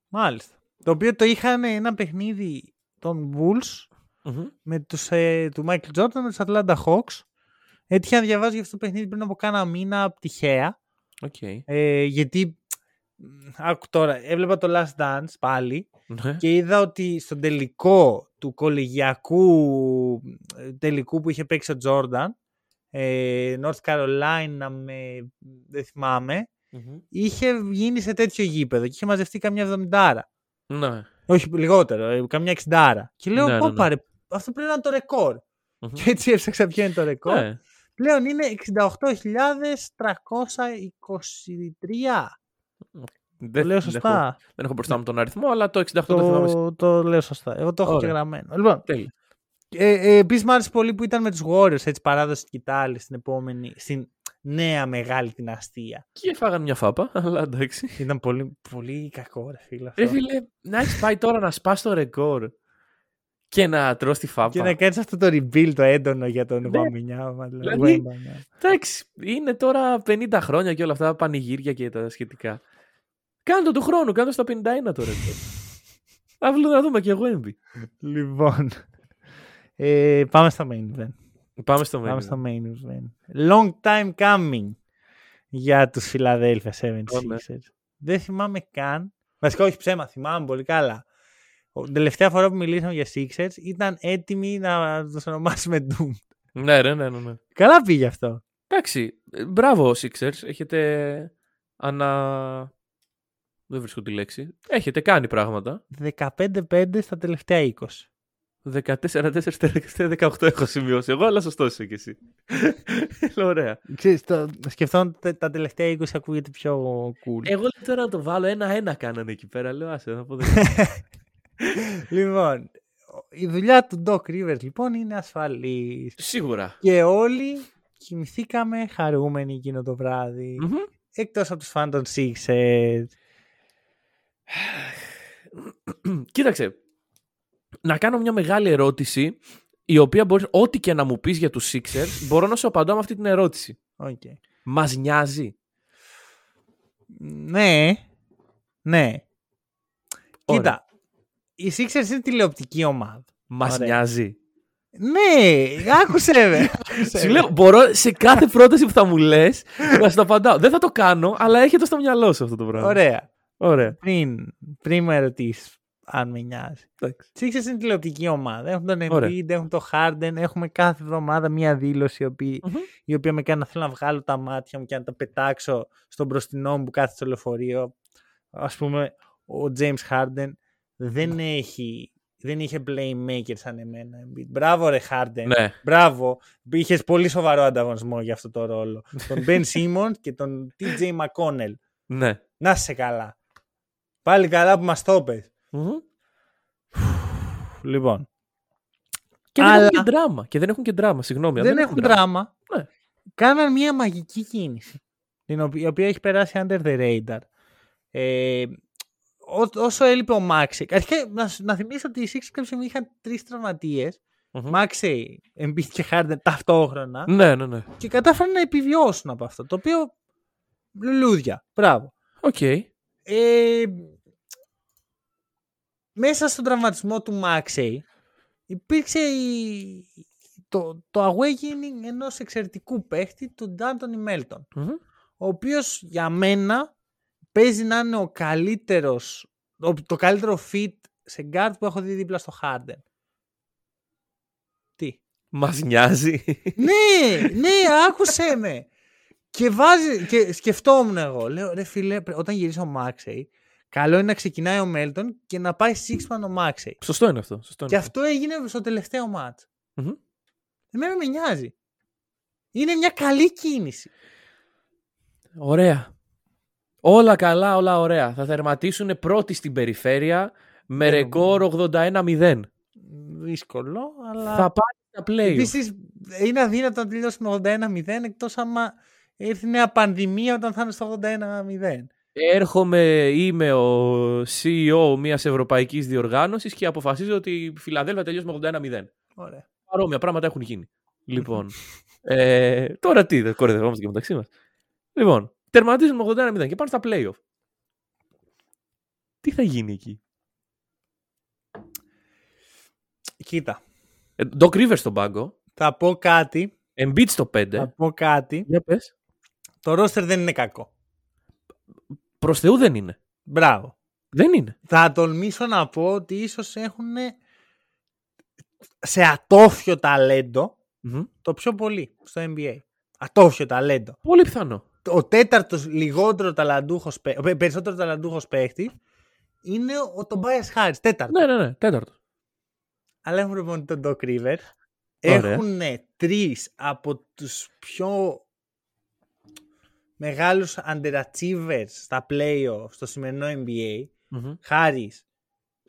Μάλιστα. Το οποίο το είχαν ένα παιχνίδι των Bulls Μμμ. με τους, ε, του Michael Jordan με τους Atlanta Hawks. Έτυχε να διαβάζω για αυτό το παιχνίδι πριν από κάνα μήνα τυχαία. Οκ. Ε, γιατί μ, άκου τώρα, έβλεπα το Last Dance πάλι Ναι. και είδα ότι στον τελικό του κολεγιακού ε, τελικού που είχε παίξει ο Jordan ε, North Carolina με, δεν θυμάμαι Μμμ. είχε γίνει σε τέτοιο γήπεδο και είχε μαζευτεί καμιά εβδομηντάρα. Ναι. Όχι λιγότερο, ε, καμιά εξιντάρα. Και λέω, Ναι, ναι, πω ναι. πάρε, αυτό πρέπει να είναι το ρεκόρ. Μμμ. Και έτσι έψαξα ποιο είναι το ρεκόρ. Ναι. Πλέον είναι 68.323. Δεν, Το λέω δεν σωστά; έχω, δεν έχω μπροστά μου τον αριθμό, αλλά το 68 το, θυμάμαι. Το, το λέω σωστά. Εγώ το έχω και Ωραία. γραμμένο. Λοιπόν, Τέλεια. ε, ε, επίσης μου άρεσε πολύ που ήταν με τους Warriors, έτσι παράδοση κοιτάλη στην επόμενη, στην νέα μεγάλη δυναστεία. Και φάγανε μια φάπα, αλλά εντάξει. Ήταν πολύ, πολύ κακό ρε φίλε αυτό. Ρε φίλε, να έχεις πάει τώρα να σπάσει το ρεκόρ και να τρως τη φάπα. Και να κάνεις αυτό το rebuild το έντονο για τον Ναι. Γουαμινιά. Δηλαδή, Εντάξει, είναι τώρα 50 χρόνια και όλα αυτά τα πανηγύρια και τα σχετικά. Κάνε το του χρόνου, κάνε το στα 51 τώρα. Αύριο να δούμε και εγώ έμπι. Λοιπόν, ε, πάμε στο main event. Πάμε στο Πάμε μέλλον. στο main event. Long time coming για τους Philadelphia 76ers. Δεν θυμάμαι καν. Βασικά όχι ψέμα, θυμάμαι πολύ καλά. Ο- Την τελευταία φορά που μιλήσαμε για Sixers ήταν έτοιμοι να τους ονομάσουμε Doom. Ναι, ρε, ναι, ναι, ναι. Καλά πήγε αυτό. Εντάξει, ε, μπράβο Sixers. Έχετε ανα... Δεν βρίσκω τη λέξη. Έχετε κάνει πράγματα. 15-5 στα τελευταία 20. 14-4 στα 18 έχω σημειώσει εγώ, αλλά σωστό είσαι κι εσύ. Λέω, Ωραία. Ξέρεις, το, σκεφτόμουν τε- τα τελευταία 20 ακούγεται πιο cool. Εγώ λέω τώρα να το βάλω ένα-ένα κάνανε εκεί πέρα. Λέω, άσε να πω δεν. λοιπόν, η δουλειά του Doc Rivers λοιπόν είναι ασφαλής. Σίγουρα. Και όλοι κοιμηθήκαμε χαρούμενοι εκείνο το βράδυ. Μμμ. Εκτός από τους φαν των Sixers. Κοίταξε. Να κάνω μια μεγάλη ερώτηση, η οποία μπορείς, ό,τι και να μου πεις για τους Sixers, μπορώ να σου απαντώ με αυτή την ερώτηση. Οκ. Μας νοιάζει; Ναι. Ναι. Ωραία. Κοίτα. Οι Sixers είναι τηλεοπτική ομάδα. Μας Ωραία. νοιάζει; Ναι, άκουσε με. άκουσε Σου με. λέω, μπορώ σε κάθε πρόταση που θα μου λες να σου το απαντάω. Δεν θα το κάνω, αλλά έχετε στο μυαλό σου αυτό το πράγμα. Ωραία. Ωραία. Πριν, πριν με ερωτήσει αν με νοιάζει. Εντάξει. Οι Sixers είναι τηλεοπτική ομάδα. Έχουν τον Ωραία. Embiid, έχουν τον Harden. Έχουμε κάθε εβδομάδα μία δήλωση η οποία, Μμμ. η οποία με κάνει να θέλω να βγάλω τα μάτια μου και να τα πετάξω στον μπροστινό μου που κάθεται στο λεωφορείο. Ας πούμε, ο James Harden δεν έχει δεν είχε playmaker σαν εμένα. Embiid. Μπράβο ρε Harden. Ναι. Μπράβο. Είχες πολύ σοβαρό ανταγωνισμό για αυτό το ρόλο. τον Ben Simmons και τον TJ McConnell. Ναι. Να είσαι καλά. Πάλι καλά που μας το πες. Μμμ. Λοιπόν, Και δεν Αλλά- έχουν και δράμα. Και δεν έχουν και δράμα, συγγνώμη. δεν έχουν δράμα. Ναι. Κάναν μια μαγική κίνηση. Την οποία, η οποία έχει περάσει under the radar. Ε, ό- όσο έλειπε ο Μάξι. Αρχικά να, σ- να θυμίσω ότι οι Sixers κάποια στιγμή είχαν τρεις τραυματίες. Μμμ. Μάξι, Embiid και Harden ταυτόχρονα. Ναι, ναι, ναι. Και κατάφεραν να επιβιώσουν από αυτό. Το οποίο. Λουλούδια. Μπράβο. Οκ. Ε, μέσα στον τραυματισμό του Μάξεϊ υπήρξε η... το, το awakening ενός εξαιρετικού παίχτη του Ντάντονι Μέλτον. Μμμ. Ο οποίος για μένα παίζει να είναι ο καλύτερος, ο- το καλύτερο fit σε guard που έχω δει δίπλα στο Harden. Τι; Μας νοιάζει. ναι, ναι, άκουσέ με. Και, βάζει, και σκεφτόμουν εγώ, λέω ρε φίλε, πρέ- όταν γυρίσει ο Μάξεϊ, καλό είναι να ξεκινάει ο Μέλτον και να πάει Sixman ο Μάξεϊ. Σωστό είναι αυτό. Σωστό είναι Και αυτό έγινε στο τελευταίο μάτς. Μμμ. Εμένα με νοιάζει. Είναι μια καλή κίνηση. Ωραία. Όλα καλά, όλα ωραία. Θα τερματίσουν πρώτοι στην περιφέρεια με Δεν ρεκόρ 81-0. Δύσκολο, αλλά... Θα πάει στα play. Επίσης, είναι αδύνατο να τελειώσει με 81-0 εκτός άμα έρθει νέα πανδημία όταν θα είναι στο 81-0. Έρχομαι, είμαι ο CEO μιας ευρωπαϊκής διοργάνωσης και αποφασίζω ότι η Φιλαδέλφια τελειώσει με 81-0. Ωραία. Παρόμοια πράγματα έχουν γίνει. Λοιπόν, ε, τώρα τι, δεν κορεδευόμαστε και μεταξύ μας. Λοιπόν, τερματίζουν με 81-0 και πάνε στα playoff. Τι θα γίνει εκεί; Κοίτα, Ε, Doc Rivers στον πάγκο, θα πω κάτι. Embiid στο 5. Θα πω κάτι. Για πες. Το ρόστερ δεν είναι κακό. Προς Θεού δεν είναι. Μπράβο. Δεν είναι. Θα τολμήσω να πω ότι ίσως έχουν σε ατόφιο ταλέντο Μμμ. το πιο πολύ στο NBA. Ατόφιο ταλέντο. Πολύ πιθανό. Ο τέταρτος λιγότερο ταλαντούχος, παί- ε, περισσότερο ταλαντούχος παίχτης είναι ο Tobias Harris. Τέταρτος. Ναι, ναι, ναι. Τέταρτος. Αλλά έχουν λοιπόν τον Doc River. Ωραία. Έχουν τρεις από τους πιο μεγάλους underachievers στα playoff στο σημερινό NBA. Μμμ. Harris,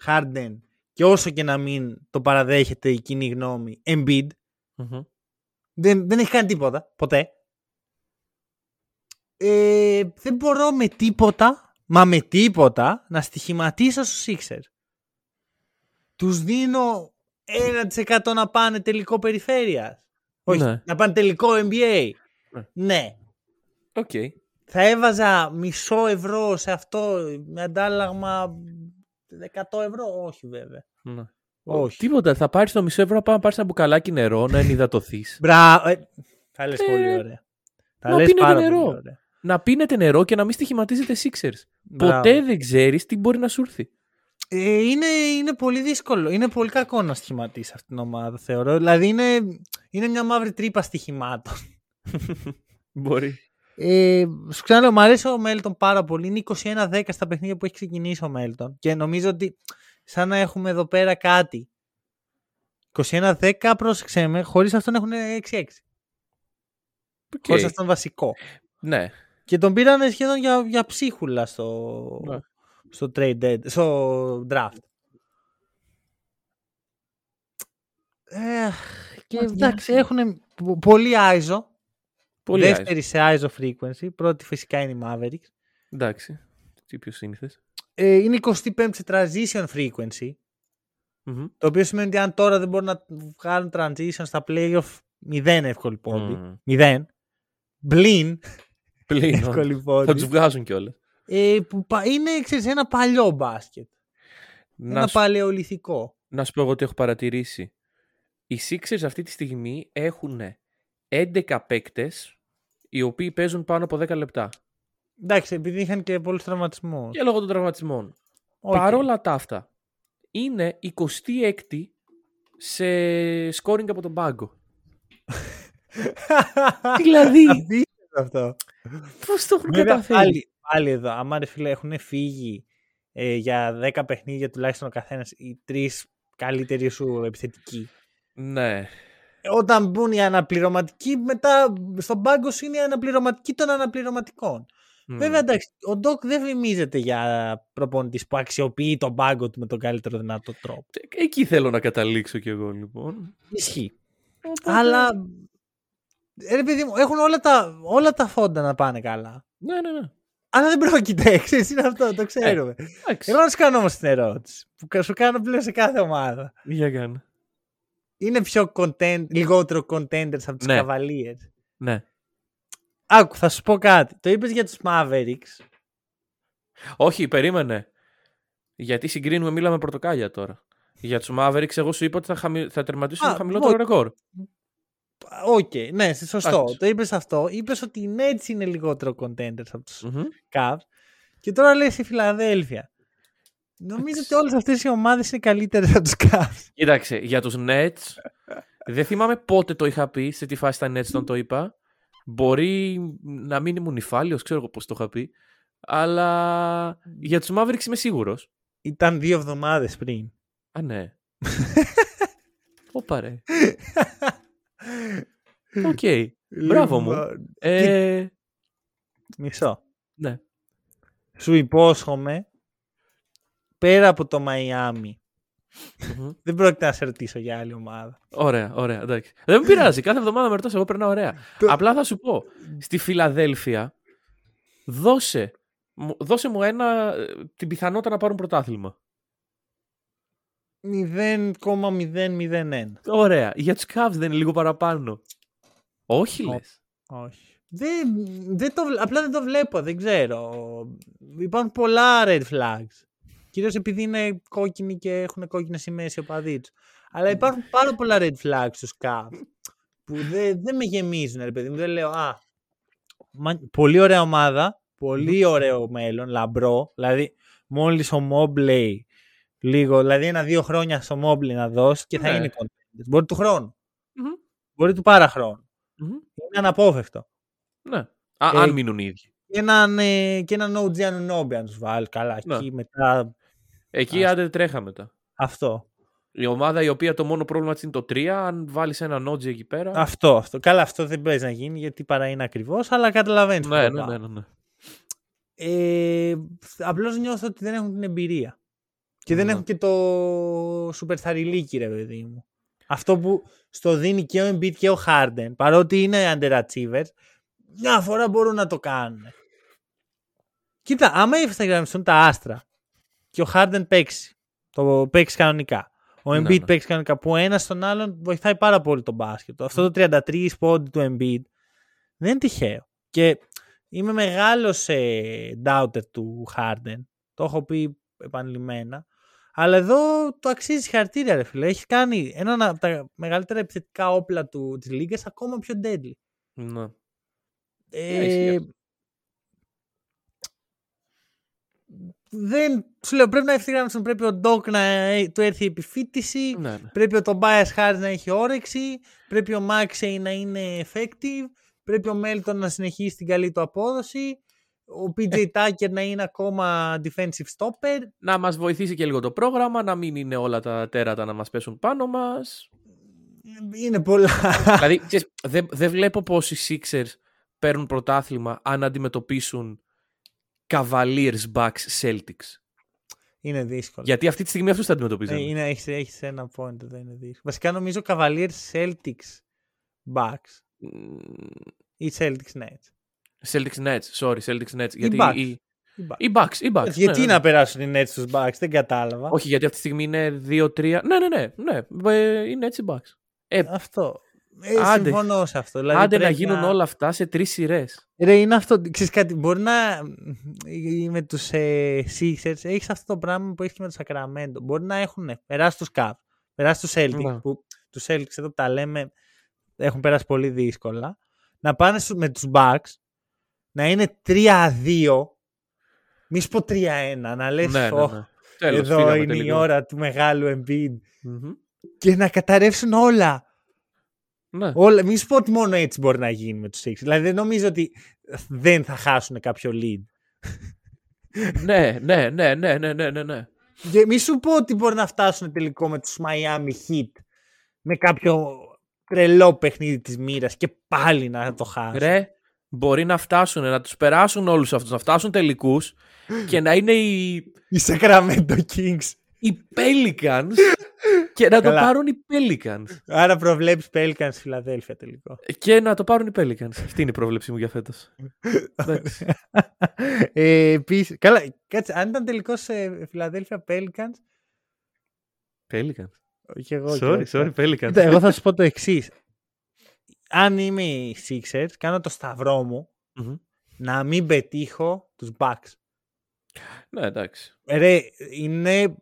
Harden και όσο και να μην το παραδέχεται η κοινή γνώμη, Embiid. Μμμ. Δεν, δεν έχει κάνει τίποτα, ποτέ. Ε, δεν μπορώ με τίποτα, μα με τίποτα, να στοιχηματίσω στους Sixers. Τους δίνω 1% να πάνε τελικό περιφέρειας. Όχι, Ναι. να πάνε τελικό NBA. Ναι. ναι. Οκ. Θα έβαζα μισό ευρώ σε αυτό με αντάλλαγμα 100 ευρώ. Όχι βέβαια. Ναι. Όχι. Τίποτα. Θα πάρεις το μισό ευρώ να πάει να πάρεις ένα μπουκαλάκι νερό, να ενυδατωθείς. Μπράβο. Ε, θα λες Ε, πολύ ωραία. Θα να λες πίνετε πάρα νερό. πολύ ωραία. Να πίνετε νερό και να μην στοιχηματίζετε Sixers. Μπράβο. Ποτέ δεν ξέρεις τι μπορεί να σου έρθει. Ε, είναι, είναι πολύ δύσκολο. Είναι πολύ κακό να στοιχηματίσεις αυτήν την ομάδα, θεωρώ. Δηλαδή είναι, είναι μια μαύρη τρύπα στοιχημάτων. Μπορεί. Ε, σου ξαναλέω, μου αρέσει ο Μέλτον πάρα πολύ. Είναι 21-10 στα παιχνίδια που έχει ξεκινήσει ο Μέλτον. Και νομίζω ότι σαν να έχουμε εδώ πέρα κάτι. 21-10, πρόσεξε με, χωρίς αυτόν έχουν 6-6. Οκ. Χωρίς αυτόν βασικό. Ναι. Και τον πήραν σχεδόν για, για ψίχουλα στο, Ναι. στο, trade dead, στο draft. Ε, και Μας εντάξει, νοιάζει. έχουν πολύ ISO. Πολύ δεύτερη σε ISO frequency. Πρώτη φυσικά είναι οι Mavericks. Εντάξει. Τι πιο σύνηθες. Ε, είναι 25η σε transition frequency. Το οποίο σημαίνει ότι αν τώρα δεν μπορούν να βγάλουν transition στα playoff, μηδέν εύκολη πόντι. Μμμ. Μηδέν. Μπλin Πλήν. εύκολη Θα πόντι. τους βγάζουν κιόλας. Ε, που πα- είναι ξέρεις, ένα παλιό μπάσκετ. Να, ένα σου- παλαιολιθικό. να σου πω εγώ τι έχω παρατηρήσει. Οι Sixers αυτή τη στιγμή έχουν 11 παίκτες οι οποίοι παίζουν πάνω από 10 λεπτά. Εντάξει, επειδή είχαν και πολλούς τραυματισμούς. Και λόγω των τραυματισμών. Παρόλα τα αυτά, είναι 26η σε scoring από τον πάγκο. δηλαδή, Απίστευτο αυτό. Πώς το έχουν Βέβαια, καταφέρει; πάλι, πάλι εδώ, άμα ρε φίλε έχουν φύγει ε, για 10 παιχνίδια τουλάχιστον ο καθένας οι τρεις καλύτεροι σου επιθετικοί. Ναι. Όταν μπουν οι αναπληρωματικοί, μετά στον πάγκο σου είναι οι αναπληρωματικοί των αναπληρωματικών. Μμ. Βέβαια, εντάξει, ο Ντοκ δεν φημίζεται για προπονητής που αξιοποιεί τον πάγκο του με τον καλύτερο δυνατό τρόπο. Εκεί θέλω να καταλήξω κι εγώ λοιπόν. Ισχύει. Οπότε- Αλλά. Ε, Ρε παιδί μου, έχουν όλα τα, όλα τα φόντα να πάνε καλά. Ναι, ναι, ναι. Αλλά δεν πρόκειται, ξέρεις, είναι αυτό, το ξέρουμε. Εντάξει. Εγώ να σου κάνω όμως την ερώτηση που κα- σου κάνω πλέον σε κάθε ομάδα. Για κάνε. Είναι πιο content, λιγότερο contenders από τους Ναι. Cavaliers. Ναι. Άκου, θα σου πω κάτι. Το είπες για τους Mavericks. Όχι, περίμενε. Γιατί συγκρίνουμε μήλα με πορτοκάλια τώρα. Για τους Mavericks, εγώ σου είπα ότι θα, χαμη... θα τερματίσουν Α, χαμηλότερο οκ. ρεκόρ. Οκ, ναι, σωστό. Εντάξει. Το είπες αυτό. Είπες ότι οι Nets είναι λιγότερο contenders από τους Μμμ. Cavs. Και τώρα λες η Φιλαδέλφια. Νομίζω ότι όλες αυτές οι ομάδες είναι καλύτερες από τους Cavs. Κοίταξε, για τους Nets, δεν θυμάμαι πότε το είχα πει, σε τι φάση ήταν Nets όταν το είπα. Μπορεί να μην ήμουν νυφάλιος, ξέρω εγώ πώς το είχα πει. Αλλά για τους Mavericks είμαι σίγουρος. Ήταν δύο εβδομάδες πριν. Α, ναι. Ωπα ρε. Οκ. Μπράβο μου. Λοιπόν, Ε, Μισό. ναι. Σου υπόσχομαι πέρα από το Μαϊάμι. Μμμ. Δεν πρόκειται να σε ρωτήσω για άλλη ομάδα. Ωραία, ωραία, εντάξει. Δεν με πειράζει. Κάθε εβδομάδα με ρωτάς, εγώ περνάω ωραία. Το- Απλά θα σου πω, στη Φιλαδέλφια, δώσε, μου- δώσε μου ένα, ε, την πιθανότητα να πάρουν πρωτάθλημα. 0,001. Ωραία. Για τους Cavs δεν είναι λίγο παραπάνω. Όχι Ω. λες. Όχι. Δεν, δεν το, βλέ- απλά δεν το βλέπω, δεν ξέρω. Υπάρχουν πολλά red flags. Κυρίως επειδή είναι κόκκινοι και έχουν κόκκινες σημαίες οι οπαδοί τους. Αλλά υπάρχουν πάρα πολλά red flags στους Cavs που δεν, δεν με γεμίζουν, ρε παιδί μου. Δεν λέω, Α, μα- πολύ ωραία ομάδα, πολύ ωραίο μέλλον, λαμπρό. Δηλαδή, μόλις ο Mobley λίγο, δηλαδή ένα-δύο χρόνια στο Mobley να δώσει και θα Ναι. είναι contenders. Μπορεί του χρόνου. Μμμ. Μπορεί του πάρα χρόνου. Μμμ. Είναι αναπόφευκτο. Ναι. Α, Ε, αν μείνουν οι ίδιοι. Και έναν, ε, και έναν OG Anunoby αν τους βάλει καλά. Ναι. Εκεί μετά Εκεί ας- άντε τρέχα μετά. αυτό. Η ομάδα η οποία το μόνο πρόβλημα της είναι το 3, αν βάλεις ένα νότζι εκεί πέρα. Αυτό, αυτό. Καλά, αυτό δεν παίζει να γίνει γιατί παρά είναι ακριβώς, αλλά καταλαβαίνεις. ναι, ναι, ναι, ναι, ναι. Ε, Απλώς νιώθω ότι δεν έχουν την εμπειρία. Και δεν Ναι. έχουν και το super θαριλίκι, ρε παιδί μου. Αυτό που στο δίνει και ο Embiid και ο Harden, παρότι είναι underachievers, μια φορά μπορούν να το κάνουν. Κοίτα, άμα ευθυγραμμιστούν τα άστρα και ο Harden παίξει, το παίξει κανονικά, ο Ναι, Embiid ναι. παίξει κανονικά, που ο ένας τον άλλον βοηθάει πάρα πολύ τον μπάσκετ. Αυτό το 33 πόντι του Embiid δεν είναι τυχαίο. Και είμαι μεγάλος ε, doubter του Harden. Το έχω πει επανειλημμένα. Αλλά εδώ το αξίζει χαρτίρια, ρε φίλε. Έχει κάνει ένα από τα μεγαλύτερα επιθετικά όπλα του, της λίγας ακόμα πιο deadly. ναι. Ε, ισχύει αυτό. δεν, σου λέω, πρέπει να ευθυγραμμιστούν. Πρέπει ο Ντόκ να ε, του έρθει η επιφύτηση. ναι, ναι. Πρέπει ο Tobias Harris να έχει όρεξη. Πρέπει ο Maxey να είναι effective. Πρέπει ο Melton να συνεχίσει την καλή του απόδοση. Ο PJ Tucker να είναι ακόμα defensive stopper. Να μας βοηθήσει και λίγο το πρόγραμμα, να μην είναι όλα τα τέρατα να μας πέσουν πάνω μας. Είναι πολλά. δηλαδή, ξέρεις, δεν δεν βλέπω πώς οι Sixers παίρνουν πρωτάθλημα αν αντιμετωπίσουν Cavaliers, Bucks, Celtics. είναι δύσκολο. Γιατί αυτή τη στιγμή αυτούς θα Ε, αντιμετωπίζουν. είναι, έχεις, έχεις ένα point εδώ, είναι δύσκολο. Βασικά νομίζω Cavaliers Celtics Bucks ή Celtics Nets. Celtics Nets, sorry, Celtics Nets. Γιατί Bucks. οι, Οι Bucks. οι Bucks, οι Bucks. Γιατί ναι, ναι. να περάσουν οι Nets στους Bucks, δεν κατάλαβα. Όχι, γιατί αυτή τη στιγμή είναι 2-3. Ναι, ναι, ναι, ναι. Ε, Είναι έτσι οι Bucks. Ε, Αυτό. Ε, Άντε. συμφωνώ σε αυτό. Δηλαδή άντε να πρέπει γίνουν όλα αυτά σε τρεις σειρές. Ρε, είναι αυτό. Ξέρεις κάτι, μπορεί να. με τους ε, Sixers έχεις αυτό το πράγμα που έχεις και με το Sacramento. Μπορεί να έχουν περάσει τους Cavs, περάσει τους Celtics. Ναι. Που τους Celtics εδώ που τα λέμε έχουν περάσει πολύ δύσκολα. Να πάνε στους- με τους Bucks να είναι 3-2. Μη σου πω 3-1. Να λες. Ναι, ναι, ναι. Τέλος, εδώ φύγαμε είναι η τελικό. ώρα του μεγάλου Embiid. Μμμ. Και να καταρρεύσουν όλα. Ναι. όλα. Μη σου πω ότι μόνο έτσι μπορεί να γίνει με τους Sixers. Δηλαδή δεν νομίζω ότι δεν θα χάσουν κάποιο lead. ναι, ναι, ναι, ναι, ναι, ναι, ναι, ναι. Και μη σου πω ότι μπορεί να φτάσουν τελικό με τους Miami Heat με κάποιο τρελό παιχνίδι της μοίρας και πάλι να το χάσουν. Ρε, μπορεί να φτάσουν, να τους περάσουν όλους αυτούς, να φτάσουν τελικούς και να είναι οι, Οι Sacramento Kings. οι Pelicans και να το Καλά. πάρουν οι Pelicans. Άρα προβλέπεις Pelicans Φιλαδέλφια τελικό. Και να το πάρουν οι Pelicans. Αυτή είναι η πρόβλεψή μου για φέτος. Εντάξει. ε, επίσης, καλά, κάτσε, αν ήταν τελικός σε Φιλαδέλφια Pelicans, Pelicans. όχι εγώ. Sorry, και- sorry, Pelicans. Κοίτα, εγώ θα σου πω το εξής. Αν είμαι οι Sixers, κάνω το σταυρό μου Μμμ. να μην πετύχω τους Bucks. Ναι, εντάξει. Ρε, είναι,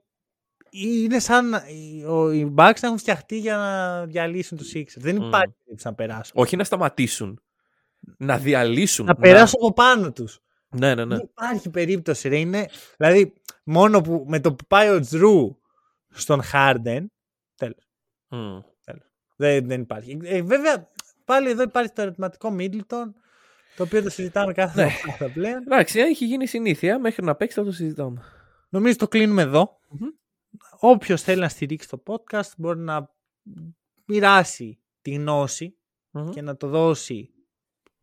είναι σαν οι- ο- οι Bucks να έχουν φτιαχτεί για να διαλύσουν τους Sixers. Δεν Μμ. υπάρχει περίπτωση να περάσουν. Όχι να σταματήσουν. Να διαλύσουν. Να περάσουν από πάνω τους. Ναι, ναι, ναι. Δεν υπάρχει περίπτωση, ρε. Είναι, δηλαδή, μόνο που με το που πάει ο Τζρου στον Χάρντεν, τέλος. Μμ. Δεν, δεν υπάρχει. Ε, βέβαια, πάλι εδώ υπάρχει το ερωτηματικό Μίτλτον, το οποίο το συζητάμε κάθε Ναι. εβδομάδα πλέον. Εντάξει, έχει γίνει συνήθεια. Μέχρι να παίξει θα το συζητάμε. Νομίζω το κλείνουμε εδώ. Μμμ. Όποιος θέλει να στηρίξει το podcast μπορεί να μοιράσει τη γνώση Μμμ. και να το δώσει,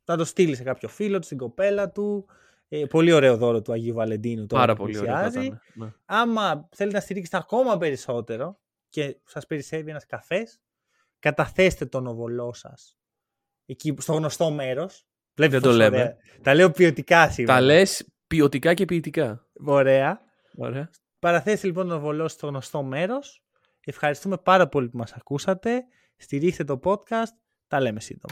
να το στείλει σε κάποιο φίλο του, στην κοπέλα του. Ε, πολύ ωραίο δώρο του Αγίου Βαλεντίνου. τώρα Πάρα που πολύ ωραίο. θα πλησιάζει. ήταν, ναι. Άμα θέλετε να στηρίξετε ακόμα περισσότερο και σας περισσεύει ένας καφές, καταθέστε τον οβολό σας εκεί στο γνωστό μέρος. Βλέπετε Δεν το πόσο λέμε. ωραία. Τα λέω ποιοτικά σήμερα. Τα λες ποιοτικά και ποιητικά. Ωραία. Ωραία. Παραθέστε λοιπόν τον οβολό σας στο γνωστό μέρος. Ευχαριστούμε πάρα πολύ που μας ακούσατε. Στηρίξτε το podcast. Τα λέμε σύντομα.